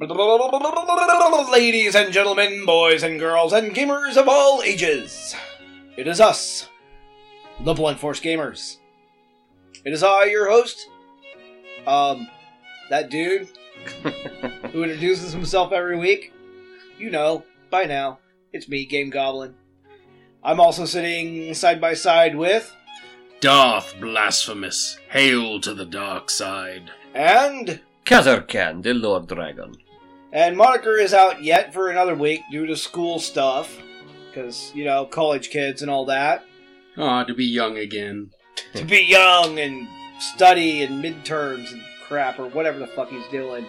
Ladies and gentlemen, boys and girls, and gamers of all ages, it is us, the Blunt Force Gamers. It is I, your host, um, that dude who introduces himself every week. You know, by now, it's me, Game Goblin. I'm also sitting side by side with, Darth Blasphemous, hail to the dark side. and Kazurkan, the Lord Dragon. And Moniker is out yet for another week due to school stuff. Because, you know, college kids and all that. Aw, to be young again. To be young and study and midterms and crap or whatever the fuck he's doing.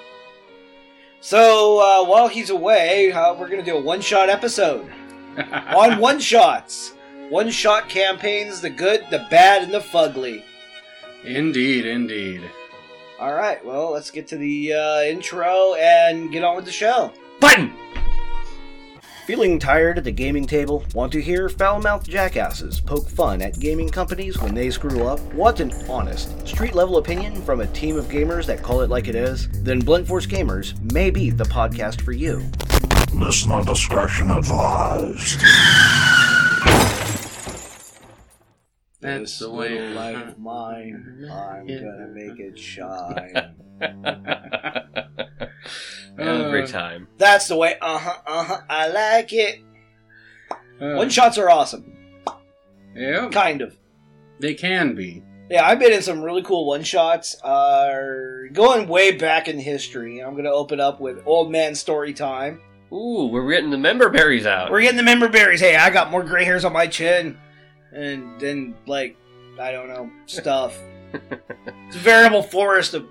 So, uh, while he's away, uh, we're going to do a one shot episode on one shots. One shot campaigns the good, the bad, and the fugly. indeed, indeed. All right, well, let's get to the uh, intro and get on with the show. Button! Feeling tired at the gaming table? Want to hear foul-mouthed jackasses poke fun at gaming companies when they screw up? Want an honest, street-level opinion from a team of gamers that call it like it is? Then Blunt Force Gamers may be the podcast for you. Listener discretion advised. That's This the way. little light of mine, I'm gonna make it shine. Every Uh, time. That's the way. Uh huh. Uh huh. I like it. uh, One shots are awesome. Yeah, Kind of. they can be. Yeah, I've been in some really cool one shots. Uh, going way back in history. I'm gonna open up with Old Man Story Time. Ooh, we're getting the member berries out. We're getting the member berries. Hey, I got more gray hairs on my chin, and then like I don't know stuff. it's a veritable forest of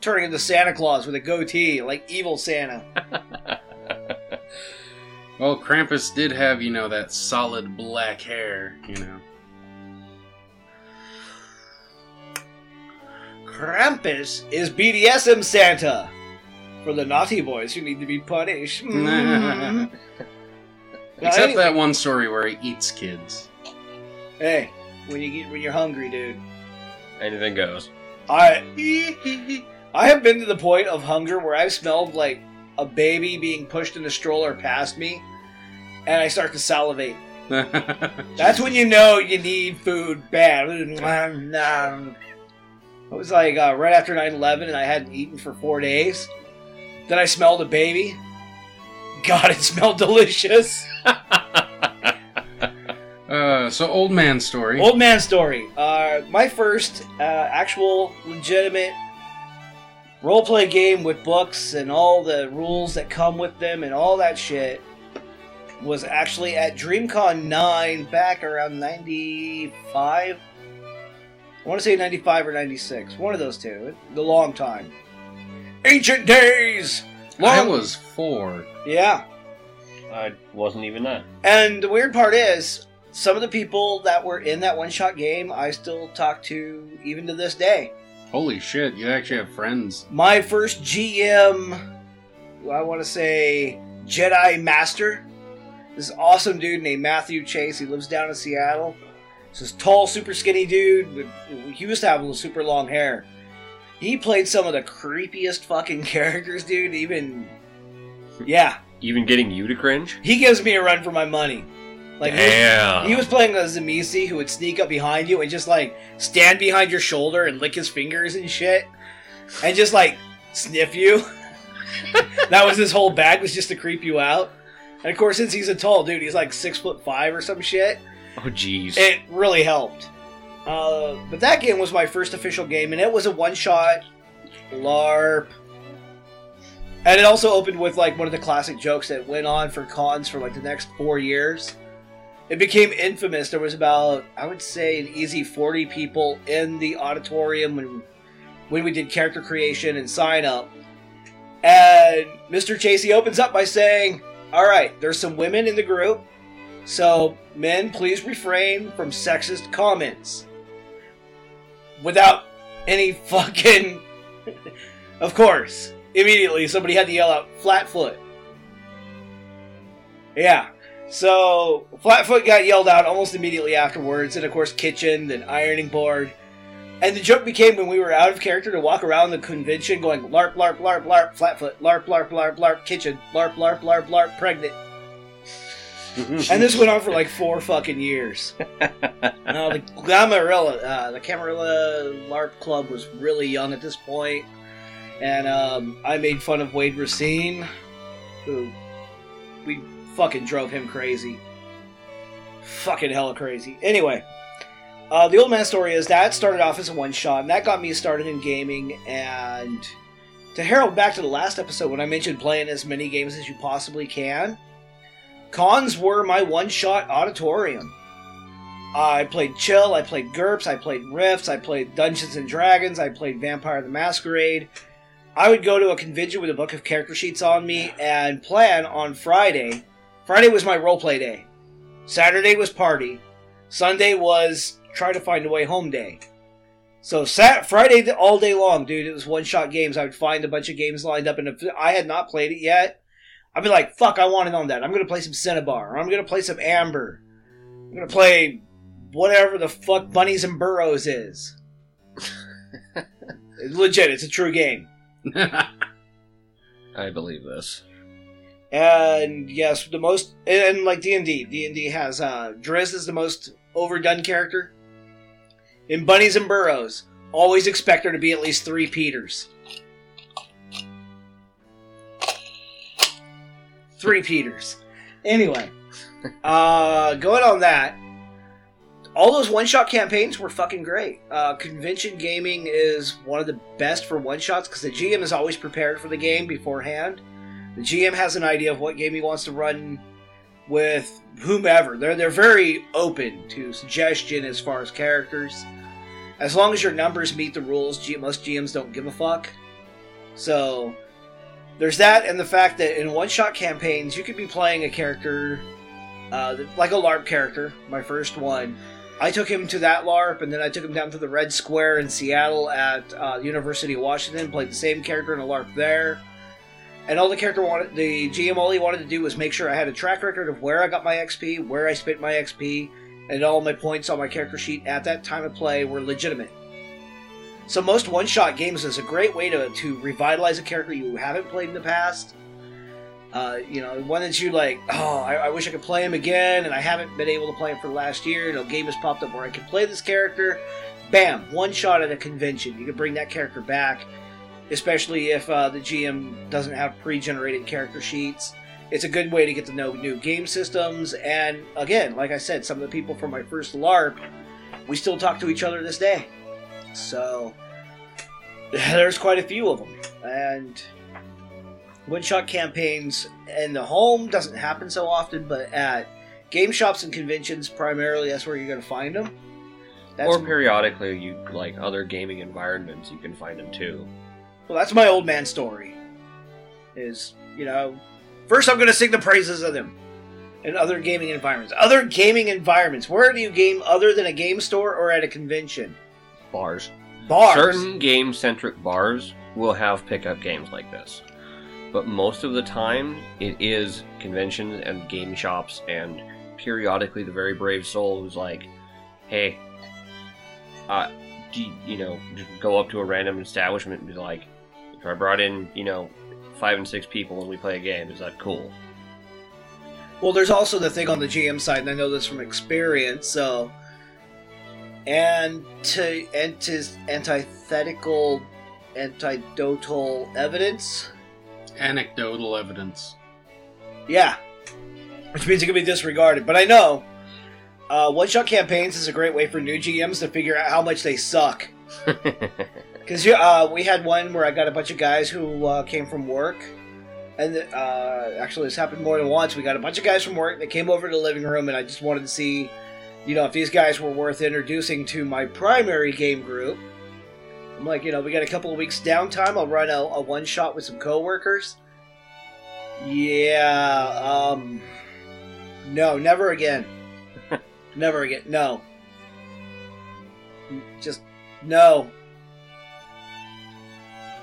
turning into Santa Claus with a goatee, like evil Santa. Well, Krampus did have, you know, that solid black hair, you know. Krampus is BDSM Santa for the naughty boys who need to be punished. Mm. Except anyway- that one story where he eats kids. Hey, when you get when you're hungry, dude. Anything goes. I I have been to the point of hunger where I've smelled like a baby being pushed in a stroller past me, and I start to salivate. That's when you know you need food bad. It was like uh, right after 9-11 and I hadn't eaten for four days. Then I smelled a baby. God, it smelled delicious. Uh, so, old man story. Old man story. Uh, my first uh, actual legitimate roleplay game with books and all the rules that come with them and all that shit was actually at DreamCon 9 back around 95. I want to say 95 or 96. One of those two. The long time. Ancient days! I was four. Yeah. I wasn't even that. And the weird part is, some of the people that were in that one shot game, I still talk to even to this day. Holy shit, you actually have friends. My first GM, I want to say Jedi Master, this awesome dude named Matthew Chase. He lives down in Seattle. This is tall, super skinny dude. With, he used to have super long hair. He played some of the creepiest fucking characters, dude. Even, yeah, Even getting you to cringe? he gives me a run for my money. Like he was- Damn. He was playing a Tzimisce who would sneak up behind you and just like stand behind your shoulder and lick his fingers and shit, and just like sniff you. that was his whole bag was just to creep you out. And of course, since he's a tall dude, he's like six foot five or some shit. oh, jeez. It really helped. Uh, but that game was my first official game, and it was a one shot LARP. And it also opened with like one of the classic jokes that went on for cons for like the next four years. It became infamous. There was about, I would say, an easy 40 people in the auditorium when when we did character creation and sign up. And Mr. Chasey opens up by saying, All right, there's some women in the group. So, men, please refrain from sexist comments. Without any fucking. of course. Immediately, somebody had to yell out, Flatfoot. Yeah. So, Flatfoot got yelled out almost immediately afterwards, and of course, Kitchen, then Ironing Board. And the joke became when we were out of character to walk around the convention going LARP, LARP, LARP, LARP, flatfoot, LARP, LARP, LARP, LARP, kitchen, LARP, LARP, LARP, LARP, pregnant. And this went on for like four fucking years. No, the Camarilla, uh, the Camarilla LARP club was really young at this point, and um, I made fun of Wade Racine, who we fucking drove him crazy, fucking hella crazy. Anyway, uh, the old man story is that started off as a one shot, and that got me started in gaming. And to herald back to the last episode when I mentioned playing as many games as you possibly can, cons were my one shot auditorium. I played Chill, I played GURPS, I played Rifts, I played Dungeons and Dragons, I played Vampire the Masquerade. I would go to a convention with a book of character sheets on me and plan on Friday. Friday was my roleplay day. Saturday was party. Sunday was try to find a way home day. So Sat Friday all day long, dude. It was one shot games. I would find a bunch of games lined up, and if I had not played it yet, I'd be like, "Fuck, I want it on that. I'm gonna play some Synnibarr. Or I'm gonna play some Amber. I'm gonna play whatever the fuck Bunnies and Burrows is." Legit. It's a true game. I believe this. And yes, the most and like D and D, D and D has uh Drizzt is the most overdone character. In Bunnies and Burrows, always expect there to be at least three Peters. Three Peters. Anyway, uh, going on that, all those one shot campaigns were fucking great. Uh, convention gaming is one of the best for one shots because the GM is always prepared for the game beforehand. The GM has an idea of what game he wants to run with whomever. They're they're very open to suggestion as far as characters. As long as your numbers meet the rules, G- most GMs don't give a fuck. So there's that, and the fact that in one-shot campaigns you could be playing a character uh, like a LARP character. My first one, I took him to that LARP, and then I took him down to the Red Square in Seattle at uh, University of Washington. Played the same character in a LARP there. And all the character wanted, the GM all he wanted to do was make sure I had a track record of where I got my XP, where I spent my XP, and all my points on my character sheet at that time of play were legitimate. So most one-shot games is a great way to, to revitalize a character you haven't played in the past. Uh, you know, one that you like, oh, I, I wish I could play him again, and I haven't been able to play him for the last year. You know, game has popped up where I can play this character. Bam, one shot at a convention. You can bring that character back especially if uh, the GM doesn't have pre-generated character sheets. It's a good way to get to know new game systems, and again, like I said, some of the people from my first LARP, we still talk to each other this day. So there's quite a few of them, and one-shot campaigns in the home doesn't happen so often, but at game shops and conventions, primarily, that's where you're going to find them. That's, or periodically, you like other gaming environments, you can find them too. Well, that's my old man story. Is, you know, first I'm going to sing the praises of them in other gaming environments. Other gaming environments. Where do you game other than a game store or at a convention? Bars. Bars. Certain game centric bars will have pickup games like this. But most of the time, it is conventions and game shops, and periodically, the very brave soul who's like, hey, uh, you, you know, just go up to a random establishment and be like, if I brought in, you know, five and six people and we play a game, is that cool? Well, there's also the thing on the GM side, and I know this from experience. So, and to antis, antithetical, antidotal evidence. Anecdotal evidence. Yeah, which means it can be disregarded. But I know uh, one-shot campaigns is a great way for new GMs to figure out how much they suck. Because uh, we had one where I got a bunch of guys who uh, came from work, and uh, actually this happened more than once. We got a bunch of guys from work that came over to the living room, and I just wanted to see, you know, if these guys were worth introducing to my primary game group. I'm like, you know, we got a couple of weeks downtime. I'll run a, a one shot with some coworkers. Yeah, um, no, never again. never again. No. Just no.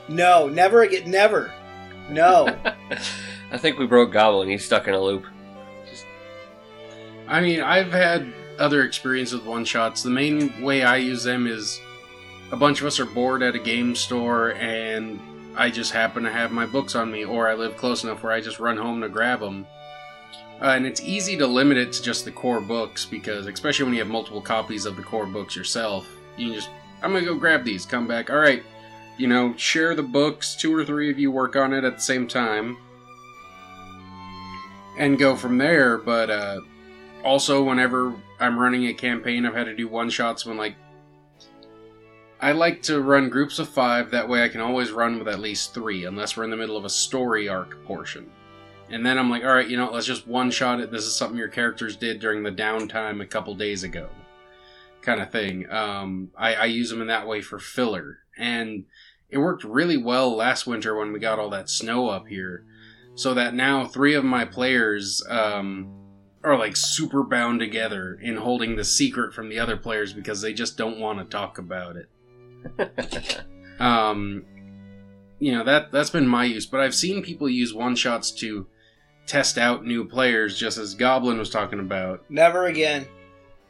No, never again. Never. No. I think we broke Goblin. He's stuck in a loop. I mean, I've had other experience with one shots. The main way I use them is a bunch of us are bored at a game store and I just happen to have my books on me, or I live close enough where I just run home to grab them. Uh, and it's easy to limit it to just the core books because, especially when you have multiple copies of the core books yourself, you can just, I'm gonna go grab these, come back, all right, you know, share the books, two or three of you work on it at the same time, and go from there. But uh, also, whenever I'm running a campaign, I've had to do one shots when, like, I like to run groups of five, that way I can always run with at least three, unless we're in the middle of a story arc portion. And then I'm like, alright, you know, let's just one shot it. This is something your characters did during the downtime a couple days ago. Kind of thing. Um, I, I use them in that way for filler. And it worked really well last winter when we got all that snow up here. So that now three of my players um, are like super bound together in holding the secret from the other players because they just don't want to talk about it. um, you know that that's been my use, but I've seen people use one shots to test out new players, just as Goblin was talking about. Never again.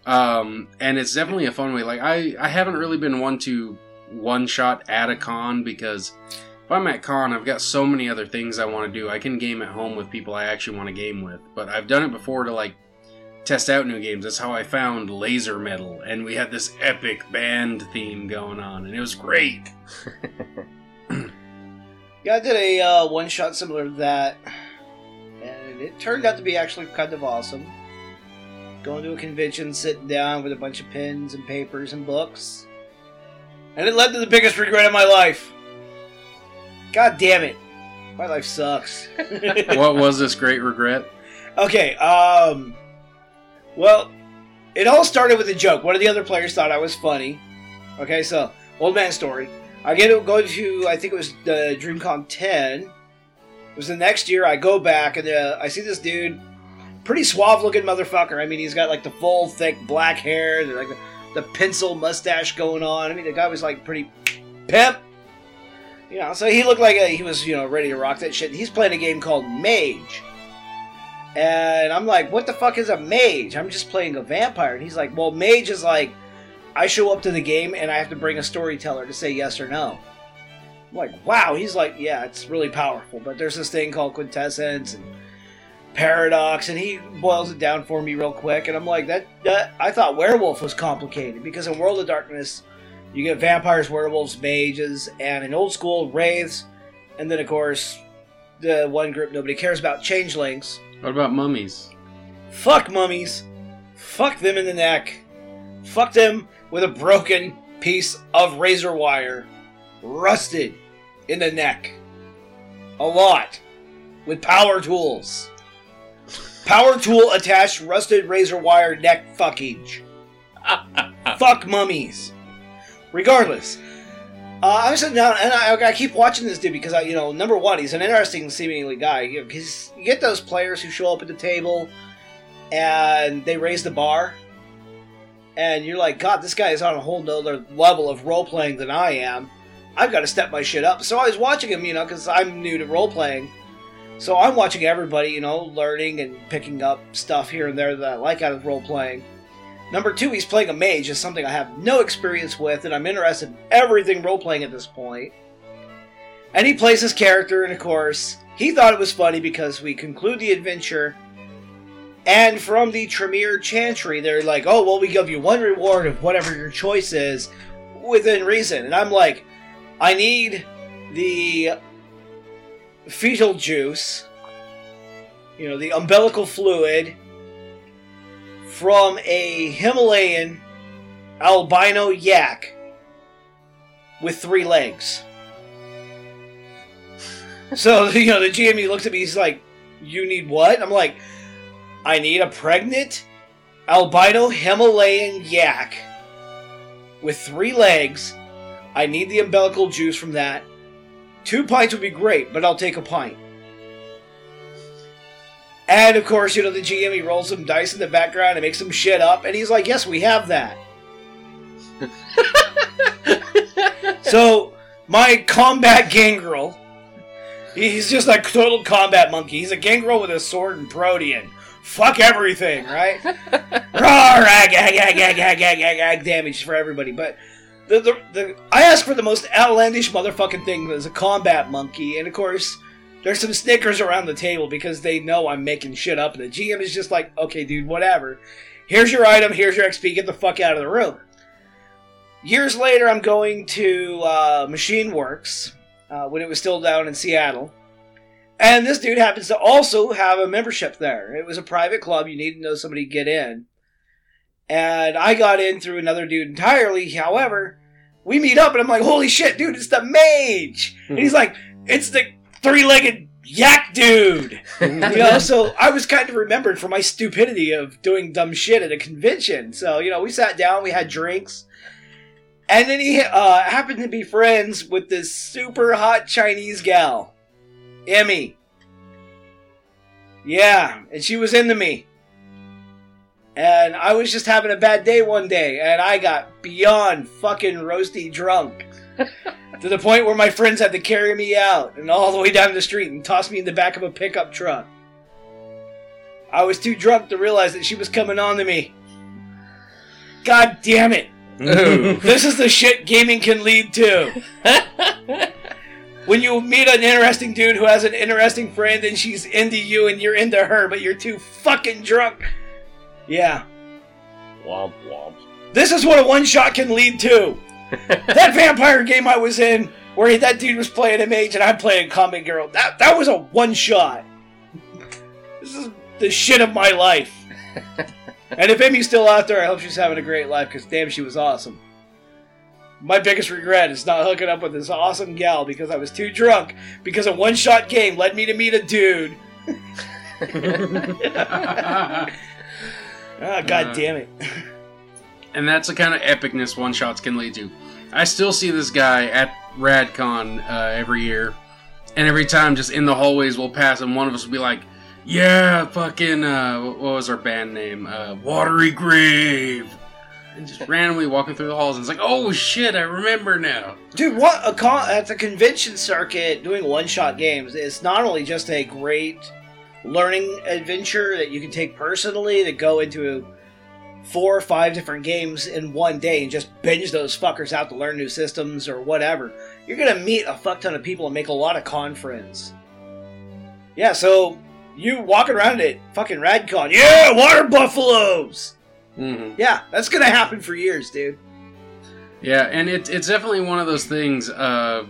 Um, and it's definitely a fun way. Like I, I haven't really been one to one shot at a con because if I'm at con, I've got so many other things I want to do. I can game at home with people I actually want to game with, but I've done it before to like test out new games. That's how I found Laser Metal, and we had this epic band theme going on, and it was great. Yeah, I did a uh, one shot similar to that, and it turned out to be actually kind of awesome. Going to a convention, sitting down with a bunch of pens and papers and books, and it led to the biggest regret of my life. God damn it, my life sucks. what was this great regret? Okay, um. Well, it all started with a joke. One of the other players thought I was funny. Okay, so, old man story. I get to go to, I think it was the DreamCon 10. It was the next year. I go back and uh, I see this dude, pretty suave looking motherfucker. I mean, he's got like the full, thick black hair, the, like the, pencil mustache going on. I mean, the guy was like pretty pimp. You know, so he looked like a, he was, you know, ready to rock that shit. He's playing a game called Mage. And I'm like, what the fuck is a mage? I'm just playing a vampire. And he's like, well, mage is like, I show up to the game and I have to bring a storyteller to say yes or no. I'm like, wow. He's like, yeah, it's really powerful. But there's this thing called quintessence and paradox, and he boils it down for me real quick. And I'm like, that, that I thought werewolf was complicated because in World of Darkness, you get vampires, werewolves, mages, and in old school, wraiths, and then of course, the one group nobody cares about, changelings. What about mummies? Fuck mummies. Fuck them in the neck. Fuck them with a broken piece of razor wire. Rusted in the neck. A lot. With power tools. Power tool attached rusted razor wire neck fuckage. Fuck mummies. Regardless. Uh, I'm sitting down and I, I keep watching this dude because I, you know, number one, he's an interesting seemingly guy. You, know, you get those players who show up at the table and they raise the bar, and you're like, God, this guy is on a whole nother level of role playing than I am. I've got to step my shit up. So I was watching him, you know, because I'm new to role playing. So I'm watching everybody, you know, learning and picking up stuff here and there that I like out of role playing. Number two, he's playing a mage, is something I have no experience with, and I'm interested in everything role playing at this point. And he plays his character, and of course, he thought it was funny because we conclude the adventure, and from the Tremere Chantry, they're like, oh, well, we give you one reward of whatever your choice is within reason. And I'm like, I need the fetal juice, you know, the umbilical fluid from a Himalayan albino yak with three legs. so, you know, the GME looks at me, he's like, You need what? I'm like, I need a pregnant albino Himalayan yak with three legs. I need the umbilical juice from that. Two pints would be great, but I'll take a pint. And of course, you know, the GM, he rolls some dice in the background and makes some shit up, and he's like, Yes, we have that. so, my combat gangrel, he's just a total combat monkey. He's a gangrel with a sword and protean. Fuck everything, right? Roar, ag, ag, ag, ag, ag, ag, ag, ag, damage for everybody. But the, the, the I asked for the most outlandish motherfucking thing as a combat monkey, and of course, there's some snickers around the table because they know I'm making shit up, and the GM is just like, okay, dude, whatever. Here's your item, here's your XP, get the fuck out of the room. Years later, I'm going to uh, Machine Works uh, when it was still down in Seattle. And this dude happens to also have a membership there. It was a private club, you need to know somebody to get in. And I got in through another dude entirely. However, we meet up and I'm like, holy shit, dude, it's the mage. And he's like, it's the three legged yak dude. you know, so I was kind of remembered for my stupidity of doing dumb shit at a convention. So, you know, we sat down, we had drinks. And then he uh, happened to be friends with this super hot Chinese gal, Emmy. Yeah, and she was into me. And I was just having a bad day one day, and I got beyond fucking roasty drunk. to the point where my friends had to carry me out and all the way down the street and toss me in the back of a pickup truck. I was too drunk to realize that she was coming on to me. God damn it. This is the shit gaming can lead to. when you meet an interesting dude who has an interesting friend and she's into you and you're into her, but you're too fucking drunk. Yeah. Womp womp. This is what a one shot can lead to. that vampire game I was in, where that dude was playing a mage and I'm playing Combat Girl, that, that was a one shot. This is the shit of my life. and if Emmy's still out there, I hope she's having a great life because damn, she was awesome. My biggest regret is not hooking up with this awesome gal because I was too drunk because a one shot game led me to meet a dude. Ah, god Uh, damn it. and that's the kind of epicness one shots can lead to. I still see this guy at RadCon uh, every year, and every time, just in the hallways, we'll pass, and one of us will be like, "Yeah, fucking, uh, what was our band name? Uh, Watery Grave." And just randomly walking through the halls, and it's like, "Oh shit, I remember now." Dude, what a con- at the convention circuit doing one-shot games is not only just a great learning adventure that you can take personally to go into four or five different games in one day and just binge those fuckers out to learn new systems or whatever. You're gonna meet a fuck ton of people and make a lot of con friends. Yeah, so you walking around at fucking RadCon, yeah, water buffaloes. hmm Yeah, that's gonna happen for years, dude. Yeah, and it's it's definitely one of those things of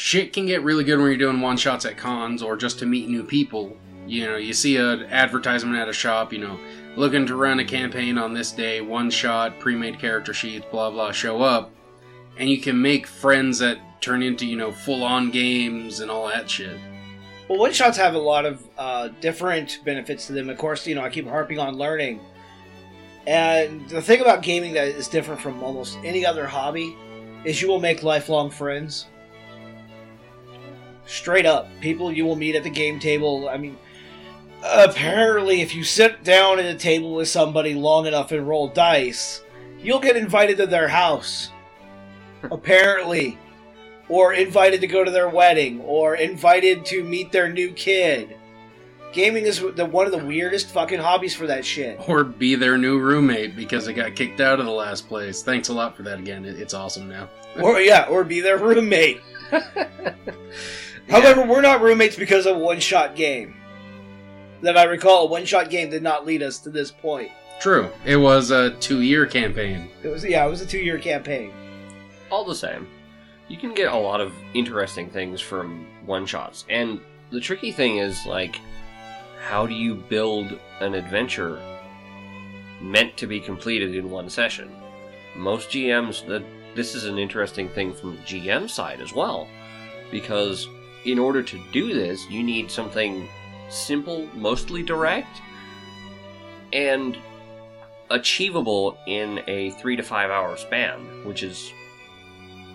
shit can get really good when you're doing one shots at cons or just to meet new people. You know, you see an advertisement at a shop, you know, looking to run a campaign on this day, one shot, pre-made character sheets, blah blah, show up, and you can make friends that turn into you know full-on games and all that shit. Well, one shots have a lot of uh, different benefits to them. Of course, you know I keep harping on learning, and the thing about gaming that is different from almost any other hobby is you will make lifelong friends. Straight up, people you will meet at the game table. I mean, apparently, if you sit down at a table with somebody long enough and roll dice, you'll get invited to their house. apparently or invited to go to their wedding, or invited to meet their new kid. Gaming is the, one of the weirdest fucking hobbies for that shit. Or be their new roommate because they got kicked out of the last place. Thanks a lot for that again. It- It's awesome now. Or yeah, or be their roommate. However, we're not roommates because of a one-shot game. That I recall, a one-shot game did not lead us to this point. True. It was a two-year campaign. It was yeah, it was a two-year campaign. All the same, you can get a lot of interesting things from one shots. And the tricky thing is, like, how do you build an adventure meant to be completed in one session? Most GMs, that this is an interesting thing from the GM side as well, because in order to do this, you need something simple, mostly direct, and achievable in a three to five hour span, which is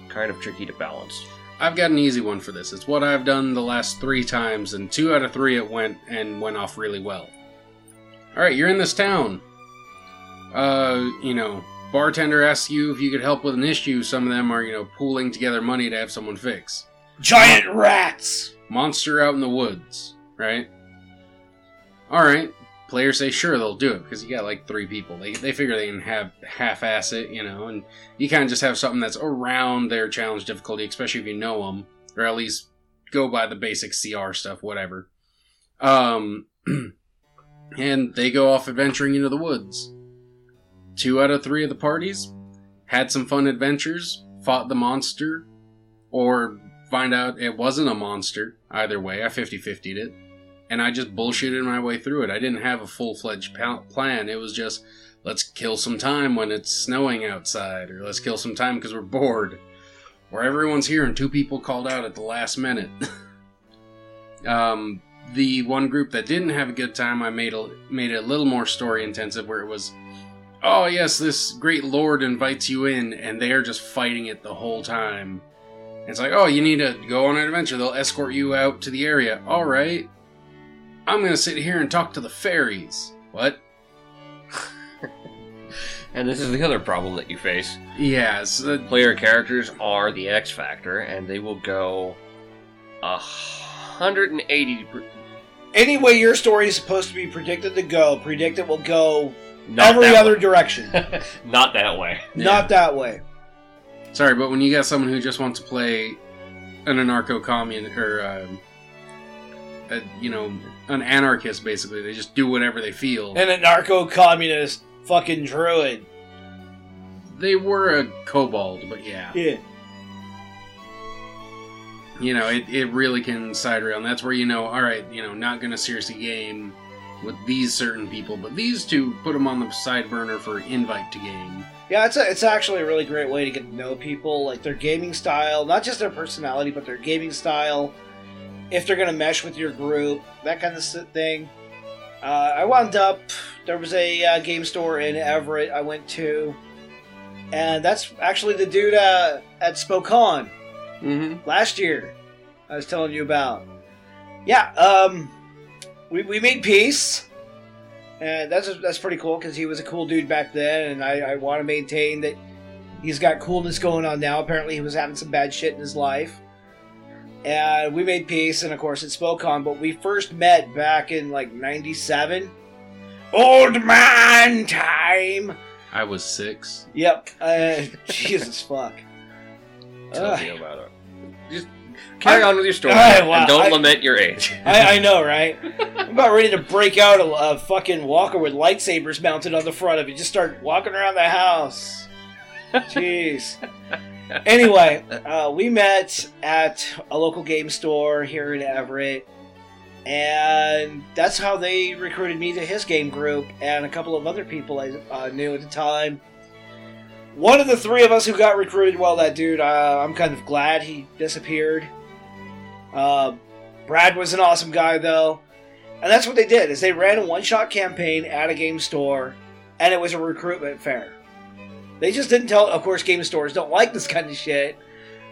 kind of tricky to balance. I've got an easy one for this. It's what I've done the last three times, and two out of three it went and went off really well. All right, you're in this town. Uh, you know, bartender asks you if you could help with an issue. Some of them are, you know, pooling together money to have someone fix. Giant rats. Monster out in the woods, right? All right, players say sure they'll do it because you got like three people. They they figure they can have half-ass it, you know, and you kind of just have something that's around their challenge difficulty, especially if you know them or at least go by the basic CR stuff, whatever. Um, and they go off adventuring into the woods. Two out of three of the parties had some fun adventures, fought the monster, or find out it wasn't a monster. Either way, I 50 50'd it. And I just bullshitted my way through it. I didn't have a full fledged plan. It was just, let's kill some time when it's snowing outside, or let's kill some time because we're bored. Or everyone's here and two people called out at the last minute. um, the one group that didn't have a good time, I made a, made it a little more story intensive where it was, oh yes, this great lord invites you in, and they are just fighting it the whole time. It's like, oh, you need to go on an adventure. They'll escort you out to the area. All right. I'm going to sit here and talk to the fairies. What? And this is the other problem that you face. Yes. uh, Player characters are the X factor, and they will go a hundred and eighty. Any way your story is supposed to be predicted to go, predict it will go Not every other way. direction. Not that way. Not that way. Sorry, but when you got someone who just wants to play an anarcho communist or, um, a, you know, an anarchist, basically, they just do whatever they feel. And a narco communist fucking druid. they were a kobold, but yeah. Yeah. you know, it, it really can side rail. And that's where you know, all right, you know, not going to seriously game with these certain people, but these two put them on the side burner for invite to game. Yeah, it's a, it's actually a really great way to get to know people, like their gaming style, not just their personality, but their gaming style. If they're gonna mesh with your group, that kind of thing. Uh, I wound up. There was a uh, game store in Everett I went to, and that's actually the dude uh, at Spokane Mm-hmm. last year. I was telling you about. Yeah, um, we, we made peace, and that's that's pretty cool because he was a cool dude back then, and I, I want to maintain that he's got coolness going on now. Apparently, he was having some bad shit in his life, and we made peace, and of course, it Spokane. But we first met back in like '97. Old man time. I was six. Yep. Uh, Jesus fuck. Tell Ugh. me about it. Carry I- on with your story I- well, and don't I- lament your age. I, I know, right? I'm about ready to break out a, a fucking walker with lightsabers mounted on the front of it. Just start walking around the house. Jeez. Anyway, uh, we met at a local game store here in Everett, and that's how they recruited me to his game group and a couple of other people I uh, knew at the time. One of the three of us who got recruited, well, that dude, uh, I'm kind of glad he disappeared. Uh, Brad was an awesome guy, though. And that's what they did, is they ran a one-shot campaign at a game store, and it was a recruitment fair. They just didn't tell. Of course, game stores don't like this kind of shit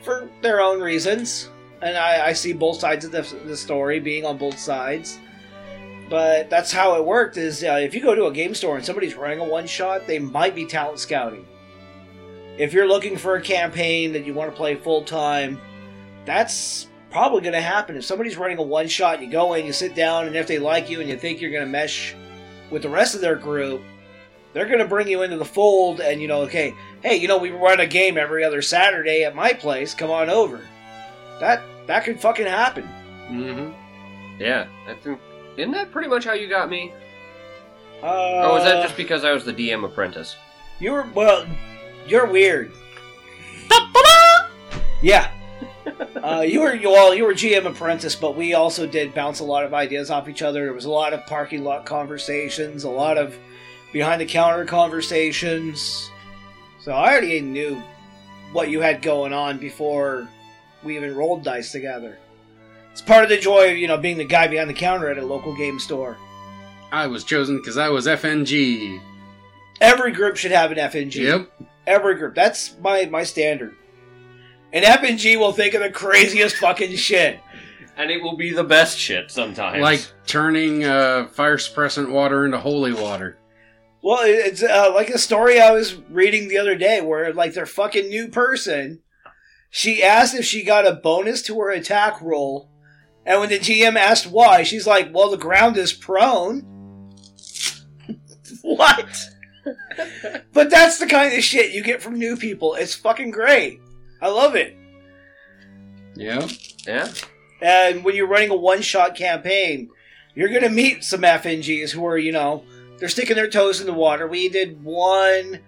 for their own reasons, and I, I see both sides of the, the story being on both sides. But that's how it worked. Is uh, if you go to a game store and somebody's running a one shot, they might be talent scouting. If you're looking for a campaign that you want to play full time, that's probably going to happen. If somebody's running a one shot, you go in, you sit down, and if they like you and you think you're going to mesh with the rest of their group, they're going to bring you into the fold and, you know, okay, hey, you know, we run a game every other Saturday at my place. Come on over. That that could fucking happen. Mm-hmm. yeah, I think. Isn't that pretty much how you got me? Uh, or was that just because I was the DM apprentice? you were well? You're weird. yeah. Uh, you were well. You were GM apprentice, but we also did bounce a lot of ideas off each other. There was a lot of parking lot conversations, a lot of behind the counter conversations. So I already knew what you had going on before we even rolled dice together. It's part of the joy of you know being the guy behind the counter at a local game store. I was chosen because I was FNG. Every group should have an FNG. Yep. Every group. That's my my standard. And FNG will think of the craziest fucking shit. And it will be the best shit sometimes. Like turning uh, fire suppressant water into holy water. Well, it's uh, like a story I was reading the other day where, like, their fucking new person, she asked if she got a bonus to her attack roll, and when the GM asked why, she's like, "Well, the ground is prone." what? but that's the kind of shit you get from new people. It's fucking great. I love it. Yeah. Yeah. And when you're running a one shot campaign, you're going to meet some FNGs who are, you know, they're sticking their toes in the water. We did one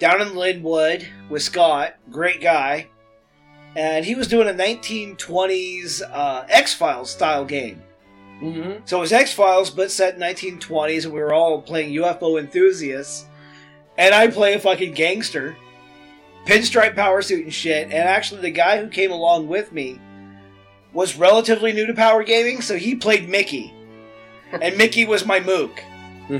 down in Lynnwood with Scott, great guy. And he was doing a 1920s uh, X Files style game. Mm-hmm. So it was X Files, but set in 1920s, and we were all playing UFO enthusiasts. And I play a fucking gangster, pinstripe power suit and shit. And actually, the guy who came along with me was relatively new to power gaming, so he played Mickey, and Mickey was my mook.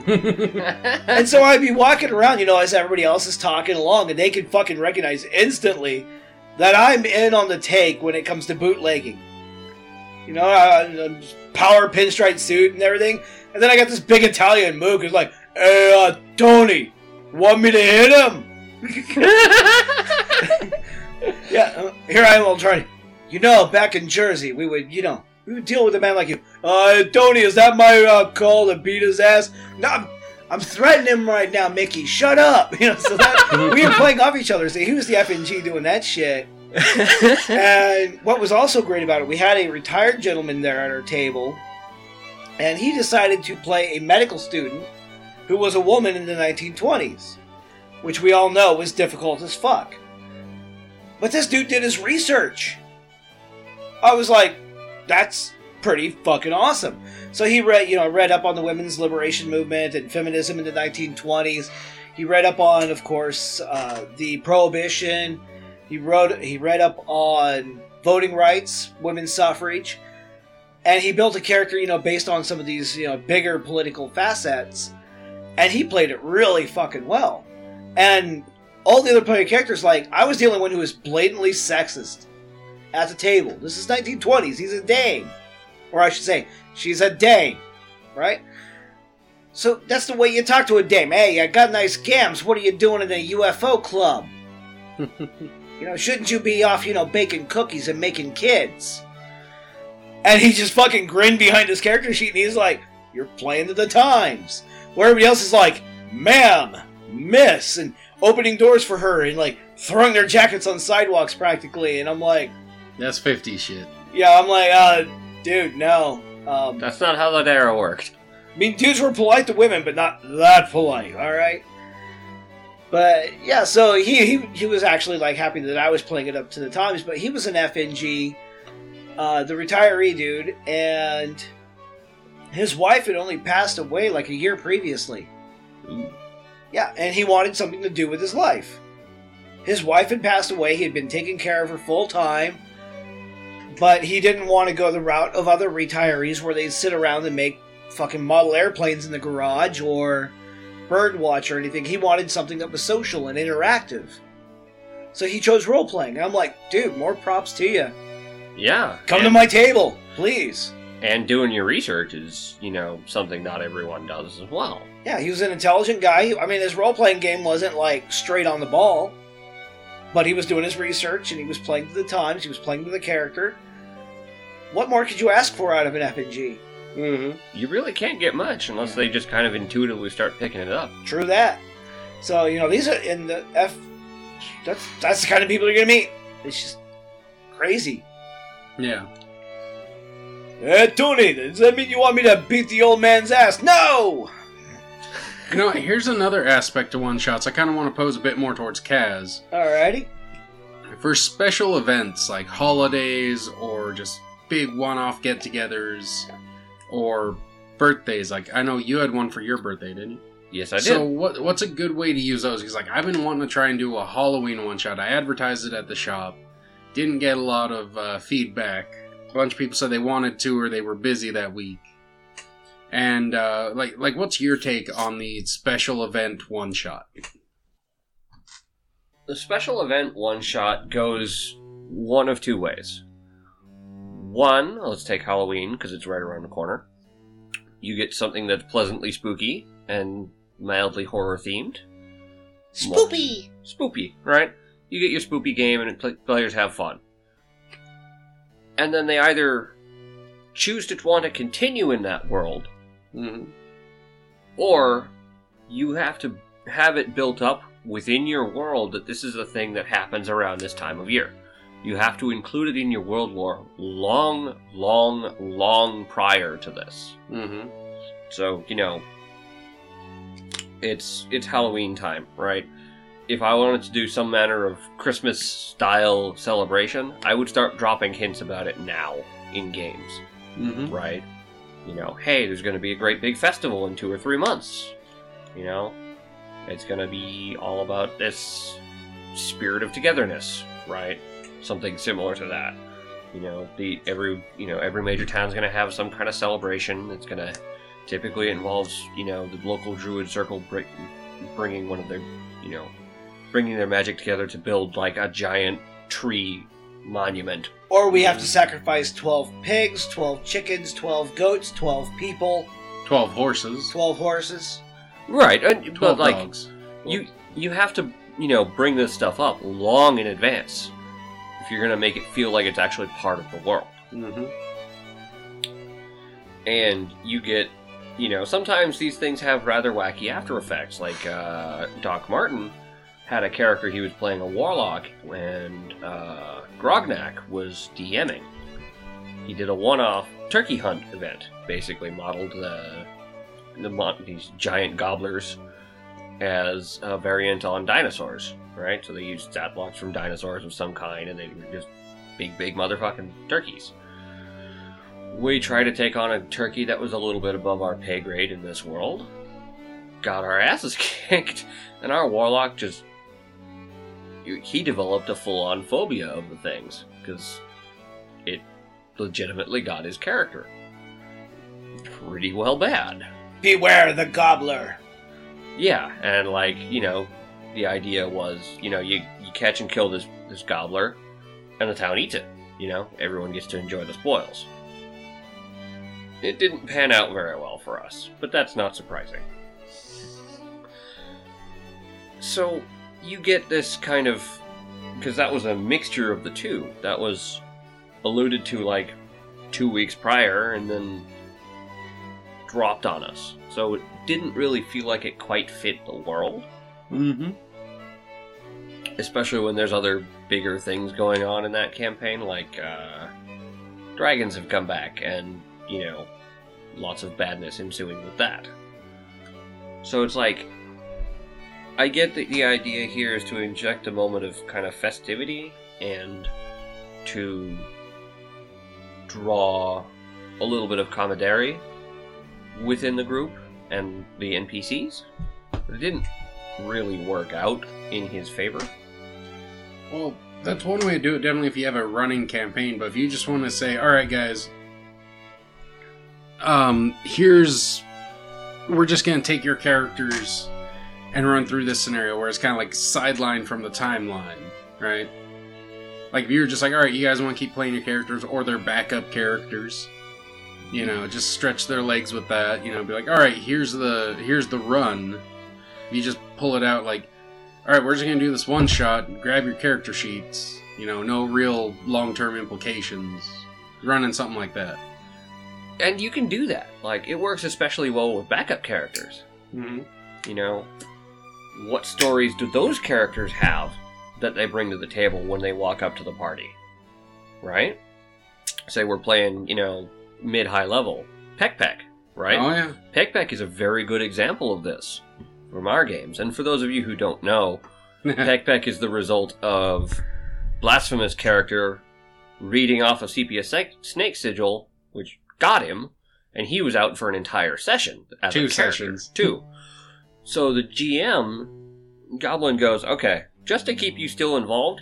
And so I'd be walking around, you know, as everybody else is talking along, and they could fucking recognize instantly that I'm in on the take when it comes to bootlegging. You know, uh, power pinstripe suit and everything. And then I got this big Italian mook who's like, "Hey, uh, Tony, want me to hit him?" yeah, uh, here I am, all trying. You know, back in Jersey, we would, you know, we would deal with a man like you. Uh, Tony, is that my uh, call to beat his ass? No, I'm, I'm threatening him right now, Mickey. Shut up. You know, so that we were playing off each other. So he was the FNG doing that shit. and what was also great about it, we had a retired gentleman there at our table, and he decided to play a medical student who was a woman in the 1920s, which we all know was difficult as fuck. But this dude did his research. I was like, that's pretty fucking awesome. So he read, you know, read up on the women's liberation movement and feminism in the 1920s. He read up on, of course, uh, the prohibition. He wrote, he read up on voting rights, women's suffrage, and he built a character, you know, based on some of these, you know, bigger political facets. And he played it really fucking well. And all the other player characters, like I was the only one who was blatantly sexist at the table. This is 1920s. He's a dame, or I should say, she's a dame, right? So that's the way you talk to a dame. Hey, I got nice gams. What are you doing in a UFO club? you know, shouldn't you be off, you know, baking cookies and making kids? And he just fucking grinned behind his character sheet, and he's like, "You're playing to the times." Where everybody else is like, "Ma'am, miss," and opening doors for her, and like throwing their jackets on sidewalks practically. And I'm like, That's 50 shit. yeah, I'm like, uh, dude, no. Um, That's not how that era worked. I mean, dudes were polite to women, but not that polite. All right. But yeah, so he, he he was actually like happy that I was playing it up to the times. But he was an FNG, uh, the retiree dude, and his wife had only passed away like a year previously. Yeah, and he wanted something to do with his life. His wife had passed away. He had been taking care of her full time, but he didn't want to go the route of other retirees where they sit around and make fucking model airplanes in the garage or birdwatch or anything. He wanted something that was social and interactive. So he chose role playing. I'm like, dude, more props to you. Yeah. Come and, to my table, please. And doing your research is, you know, something not everyone does as well. Yeah, he was an intelligent guy. I mean, his role playing game wasn't like straight on the ball, but he was doing his research and he was playing to the times. He was playing to the character. What more could you ask for out of an FNG? Mm-hmm. You really can't get much unless they just kind of intuitively start picking it up. True that. So you know, these are in the F. That's that's the kind of people you're gonna meet. It's just crazy. Yeah. Hey, Tony, does that mean you want me to beat the old man's ass? No! You know, here's another aspect to one shots I kind of want to pose a bit more towards Kaz. Alrighty. For special events like holidays or just big one off get togethers or birthdays, like I know you had one for your birthday, didn't you? Yes, I did. So what what's a good way to use those? Because like I've been wanting to try and do a Halloween one shot. I advertised it at the shop, didn't get a lot of uh, feedback. A bunch of people said they wanted to or they were busy that week. And uh, like like what's your take on the special event one shot? the special event one shot goes one of two ways. One, let's take Halloween because it's right around the corner. You get something that's pleasantly spooky and mildly horror themed. Spoopy! Spoopy, right? You get your spoopy game and pl- players have fun. And then they either choose to want to continue in that world, Mm-hmm. or you have to have it built up within your world that this is a thing that happens around this time of year. You have to include it in your world lore long, long, long prior to this. Mm-hmm. So, you know, it's it's Halloween time, right? If I wanted to do some manner of Christmas style celebration, I would start dropping hints about it now in games, Mm-hmm. right? You know, hey, there's going to be a great big festival in 2 or 3 months. You know, it's going to be all about this spirit of togetherness, right? Something similar to that. You know, the every, you know, every major town's going to have some kind of celebration. It's going to typically involves you know the local druid circle br- bringing one of their you know bringing their magic together to build like a giant tree monument Or we have to sacrifice 12 pigs, 12 chickens, 12 goats, 12 people, Twelve horses. 12 horses. right and, but Twelve like dogs. you you have to you know bring this stuff up long in advance if you're gonna make it feel like it's actually part of the world Mm-hmm. and you get you know sometimes these things have rather wacky after effects like uh, doc martin had a character he was playing a warlock and uh, grognak was dming he did a one-off turkey hunt event basically modeled uh, the, the these giant gobblers as a variant on dinosaurs right so they used stat blocks from dinosaurs of some kind and they were just big big motherfucking turkeys we tried to take on a turkey that was a little bit above our pay grade in this world. Got our asses kicked, and our warlock just. He developed a full on phobia of the things, because it legitimately got his character. Pretty well bad. Beware the gobbler. Yeah, and like, you know, the idea was, you know, you, you catch and kill this, this gobbler, and the town eats it. You know, everyone gets to enjoy the spoils. It didn't pan out very well for us, but that's not surprising. So, you get this kind of. Because that was a mixture of the two. That was alluded to like two weeks prior and then dropped on us. So it didn't really feel like it quite fit the world Mm-hmm. especially when there's other bigger things going on in that campaign, like uh, dragons have come back, and you know, lots of badness ensuing with that. So it's like, I get that the idea here is to inject a moment of kind of festivity and to draw a little bit of camaraderie within the group and the NPCs. But it didn't really work out in his favor. Well, that's one way to do it. Definitely, if you have a running campaign. But if you just want to say, "All right, guys, um, here's we're just gonna take your characters and run through this scenario where it's kind of like sidelined from the timeline, right? Like if you're just like, all right, you guys want to keep playing your characters or their backup characters, you know, just stretch their legs with that. You know, be like, all right, here's the here's the run. You just pull it out like, all right, we're just gonna do this one shot. Grab your character sheets. You know, no real long term implications. Running something like that. And you can do that. Like, it works especially well with backup characters. Mm-hmm. You know, what stories do those characters have that they bring to the table when they walk up to the party? Right? Say we're playing, you know, mid high level. Peck Peck, right? Oh yeah. Peck Peck is a very good example of this from our games. And for those of you who don't know, Peck Peck is the result of Blasphemous character reading off a sepia snake, sigil, which got him, and he was out for an entire session. Two sessions. Two. So the GM, Goblin goes, okay, just to keep you still involved,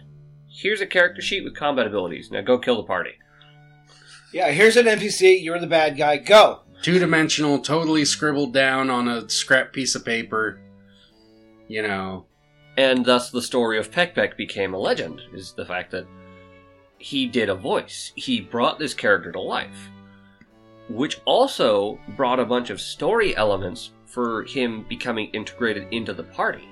here's a character sheet with combat abilities. Now go kill the party. Yeah, here's an NPC. You're the bad guy. Go. Two dimensional, totally scribbled down on a scrap piece of paper. You know. And thus the story of Peck Peck became a legend, is the fact that he did a voice. He brought this character to life. Which also brought a bunch of story elements for him becoming integrated into the party.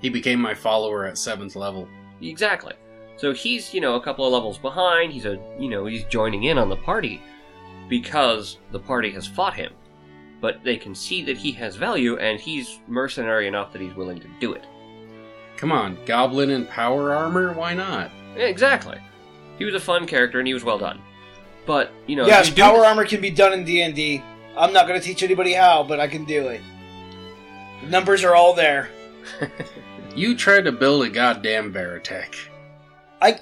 He became my follower at seventh level. Exactly. So he's, you know, a couple of levels behind. He's a, you know, he's joining in on the party because the party has fought him. but they can see that he has value and he's mercenary enough that he's willing to do it. Come on, Goblin in power armor? Why not? Exactly. He was a fun character and he was well done. But, you know, yes, you power this- armor can be done in D and D. I'm not going to teach anybody how, but I can do it. The numbers are all there. You tried to build a goddamn Veritech. I-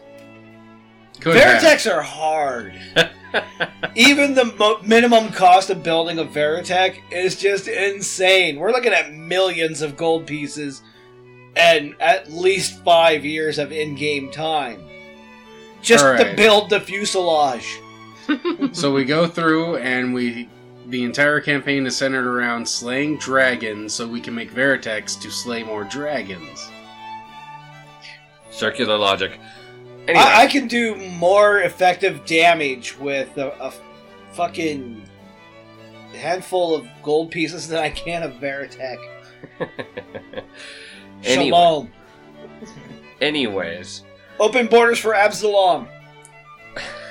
Could have. Veritechs are hard. Even the mo- minimum cost of building a Veritech is just insane. We're looking at millions of gold pieces and at least five years of in-game time just to build the fuselage. So we go through and we. The entire campaign is centered around slaying dragons so we can make Veritechs to slay more dragons. Circular logic. Anyway, I-, I can do more effective damage with a, a fucking handful of gold pieces than I can of Veritech. Anyway. Shalom. anyways. Open borders for Absalom.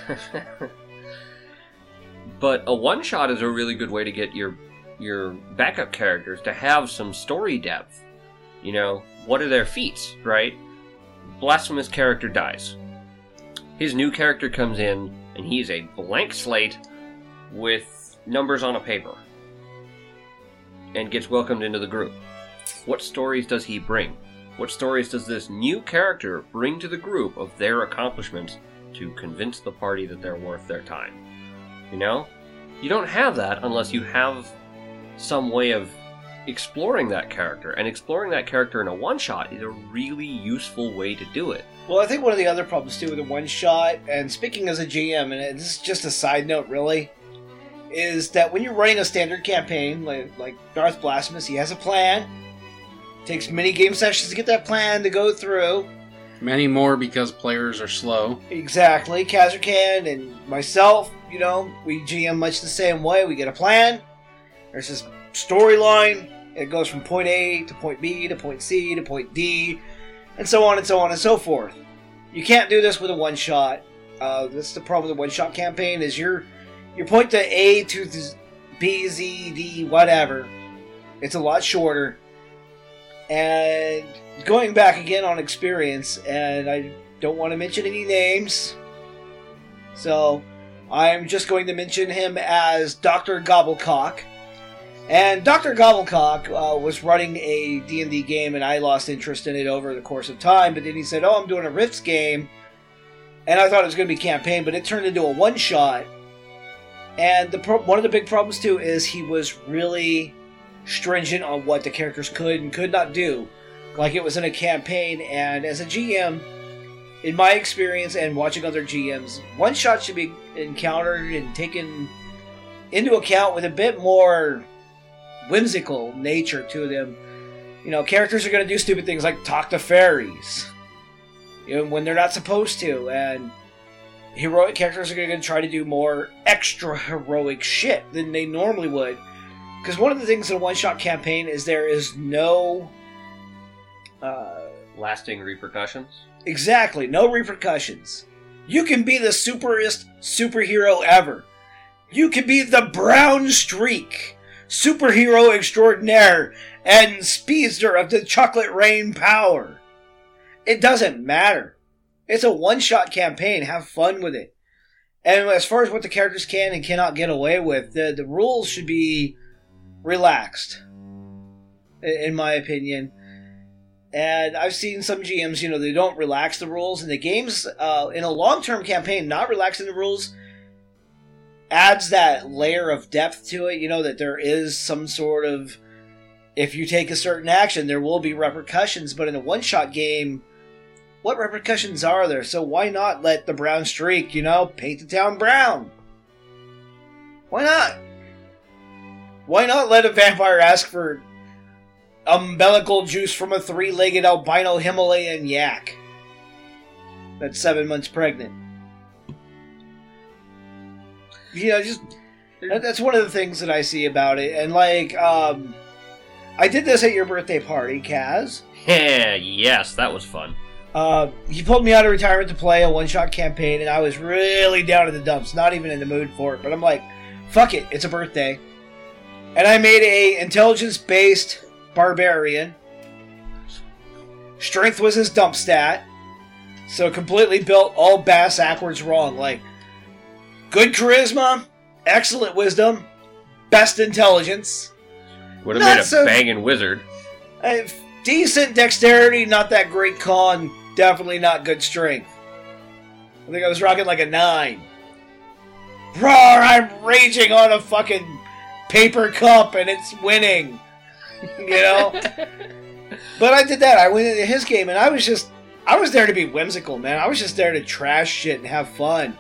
but a one shot is a really good way to get your your backup characters to have some story depth. You know, what are their feats, right? Blasphemous character dies. His new character comes in and he's a blank slate with numbers on a paper and gets welcomed into the group. What stories does he bring? What stories does this new character bring to the group of their accomplishments to convince the party that they're worth their time? You know? You don't have that unless you have some way of exploring that character. And exploring that character in a one shot is a really useful way to do it. Well, I think one of the other problems too with a one shot, and speaking as a GM, and this is just a side note really, is that when you're running a standard campaign like, like Darth Blasphemous, he has a plan. Takes many game sessions to get that plan to go through. Many more because players are slow. Exactly. Kazurkan and myself, you know, we GM much the same way. We get a plan. There's this storyline. It goes from point A to point B to point C to point D, and so on and so on and so forth. You can't do this with a one shot. Uh, that's the problem with the one shot campaign is your your point to A to B, Z, D, whatever. It's a lot shorter. And going back again on experience, and I don't want to mention any names. So I'm just going to mention him as Dr. Gobblecock. And Dr. Gobblecock uh, was running a D&D game, and I lost interest in it over the course of time. But then he said, "Oh, I'm doing a Rifts game," and I thought it was going to be campaign, but it turned into a one shot. And the pro- one of the big problems too is he was really stringent on what the characters could and could not do, like it was in a campaign. And as a GM, in my experience and watching other GMs, one shot should be encountered and taken into account with a bit more whimsical nature to them. You know, characters are going to do stupid things like talk to fairies, you know, when they're not supposed to, and heroic characters are going to try to do more extra heroic shit than they normally would. Because one of the things in a one-shot campaign is there is no. Uh, Lasting repercussions. Exactly, no repercussions. You can be the superest superhero ever. You can be the Brown Streak, superhero extraordinaire, and speedster of the Chocolate Rain power. It doesn't matter. It's a one shot campaign. Have fun with it. And as far as what the characters can and cannot get away with, the, the rules should be relaxed, in my opinion. And I've seen some GMs, you know, they don't relax the rules, and the games uh, in a long-term campaign, not relaxing the rules adds that layer of depth to it. You know that there is some sort of, if you take a certain action, there will be repercussions. But in a one-shot game, what repercussions are there? So why not let the brown streak, you know, paint the town brown? Why not? Why not let a vampire ask for umbilical juice from a three-legged albino Himalayan yak that's seven months pregnant. You know, just that, that's one of the things that I see about it, and like, um, I did this at your birthday party, Kaz. Yeah, yes, that was fun. Uh, you pulled me out of retirement to play a one-shot campaign, and I was really down in the dumps, not even in the mood for it. But I'm like, fuck it, it's a birthday. and I made a intelligence-based barbarian. Strength was his dump stat, so completely built all bass backwards wrong. Like good charisma, excellent wisdom, best intelligence, Would have Not made a so- banging wizard. uh, decent dexterity, not that great con, definitely not good strength. I think I was rocking like a nine. Roar! I'm raging on a fucking paper cup and it's winning. You know? but I did that. I went into his game and I was just, I was there to be whimsical, man. I was just there to trash shit and have fun.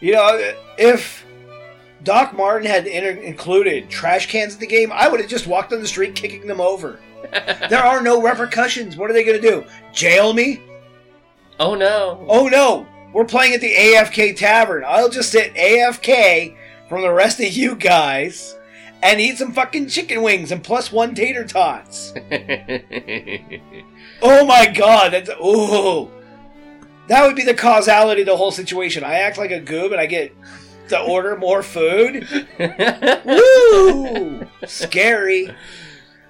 You know, if Doc Martin had inter- included trash cans in the game, I would have just walked on the street kicking them over. There are no repercussions. What are they going to do? Jail me? Oh no! Oh no, we're playing at the AFK Tavern. I'll just sit AFK from the rest of you guys and eat some fucking chicken wings and plus one tater tots. Oh my god, that's oh, That would be the causality of the whole situation. I act like a goob and I get to order more food. Woo! Scary.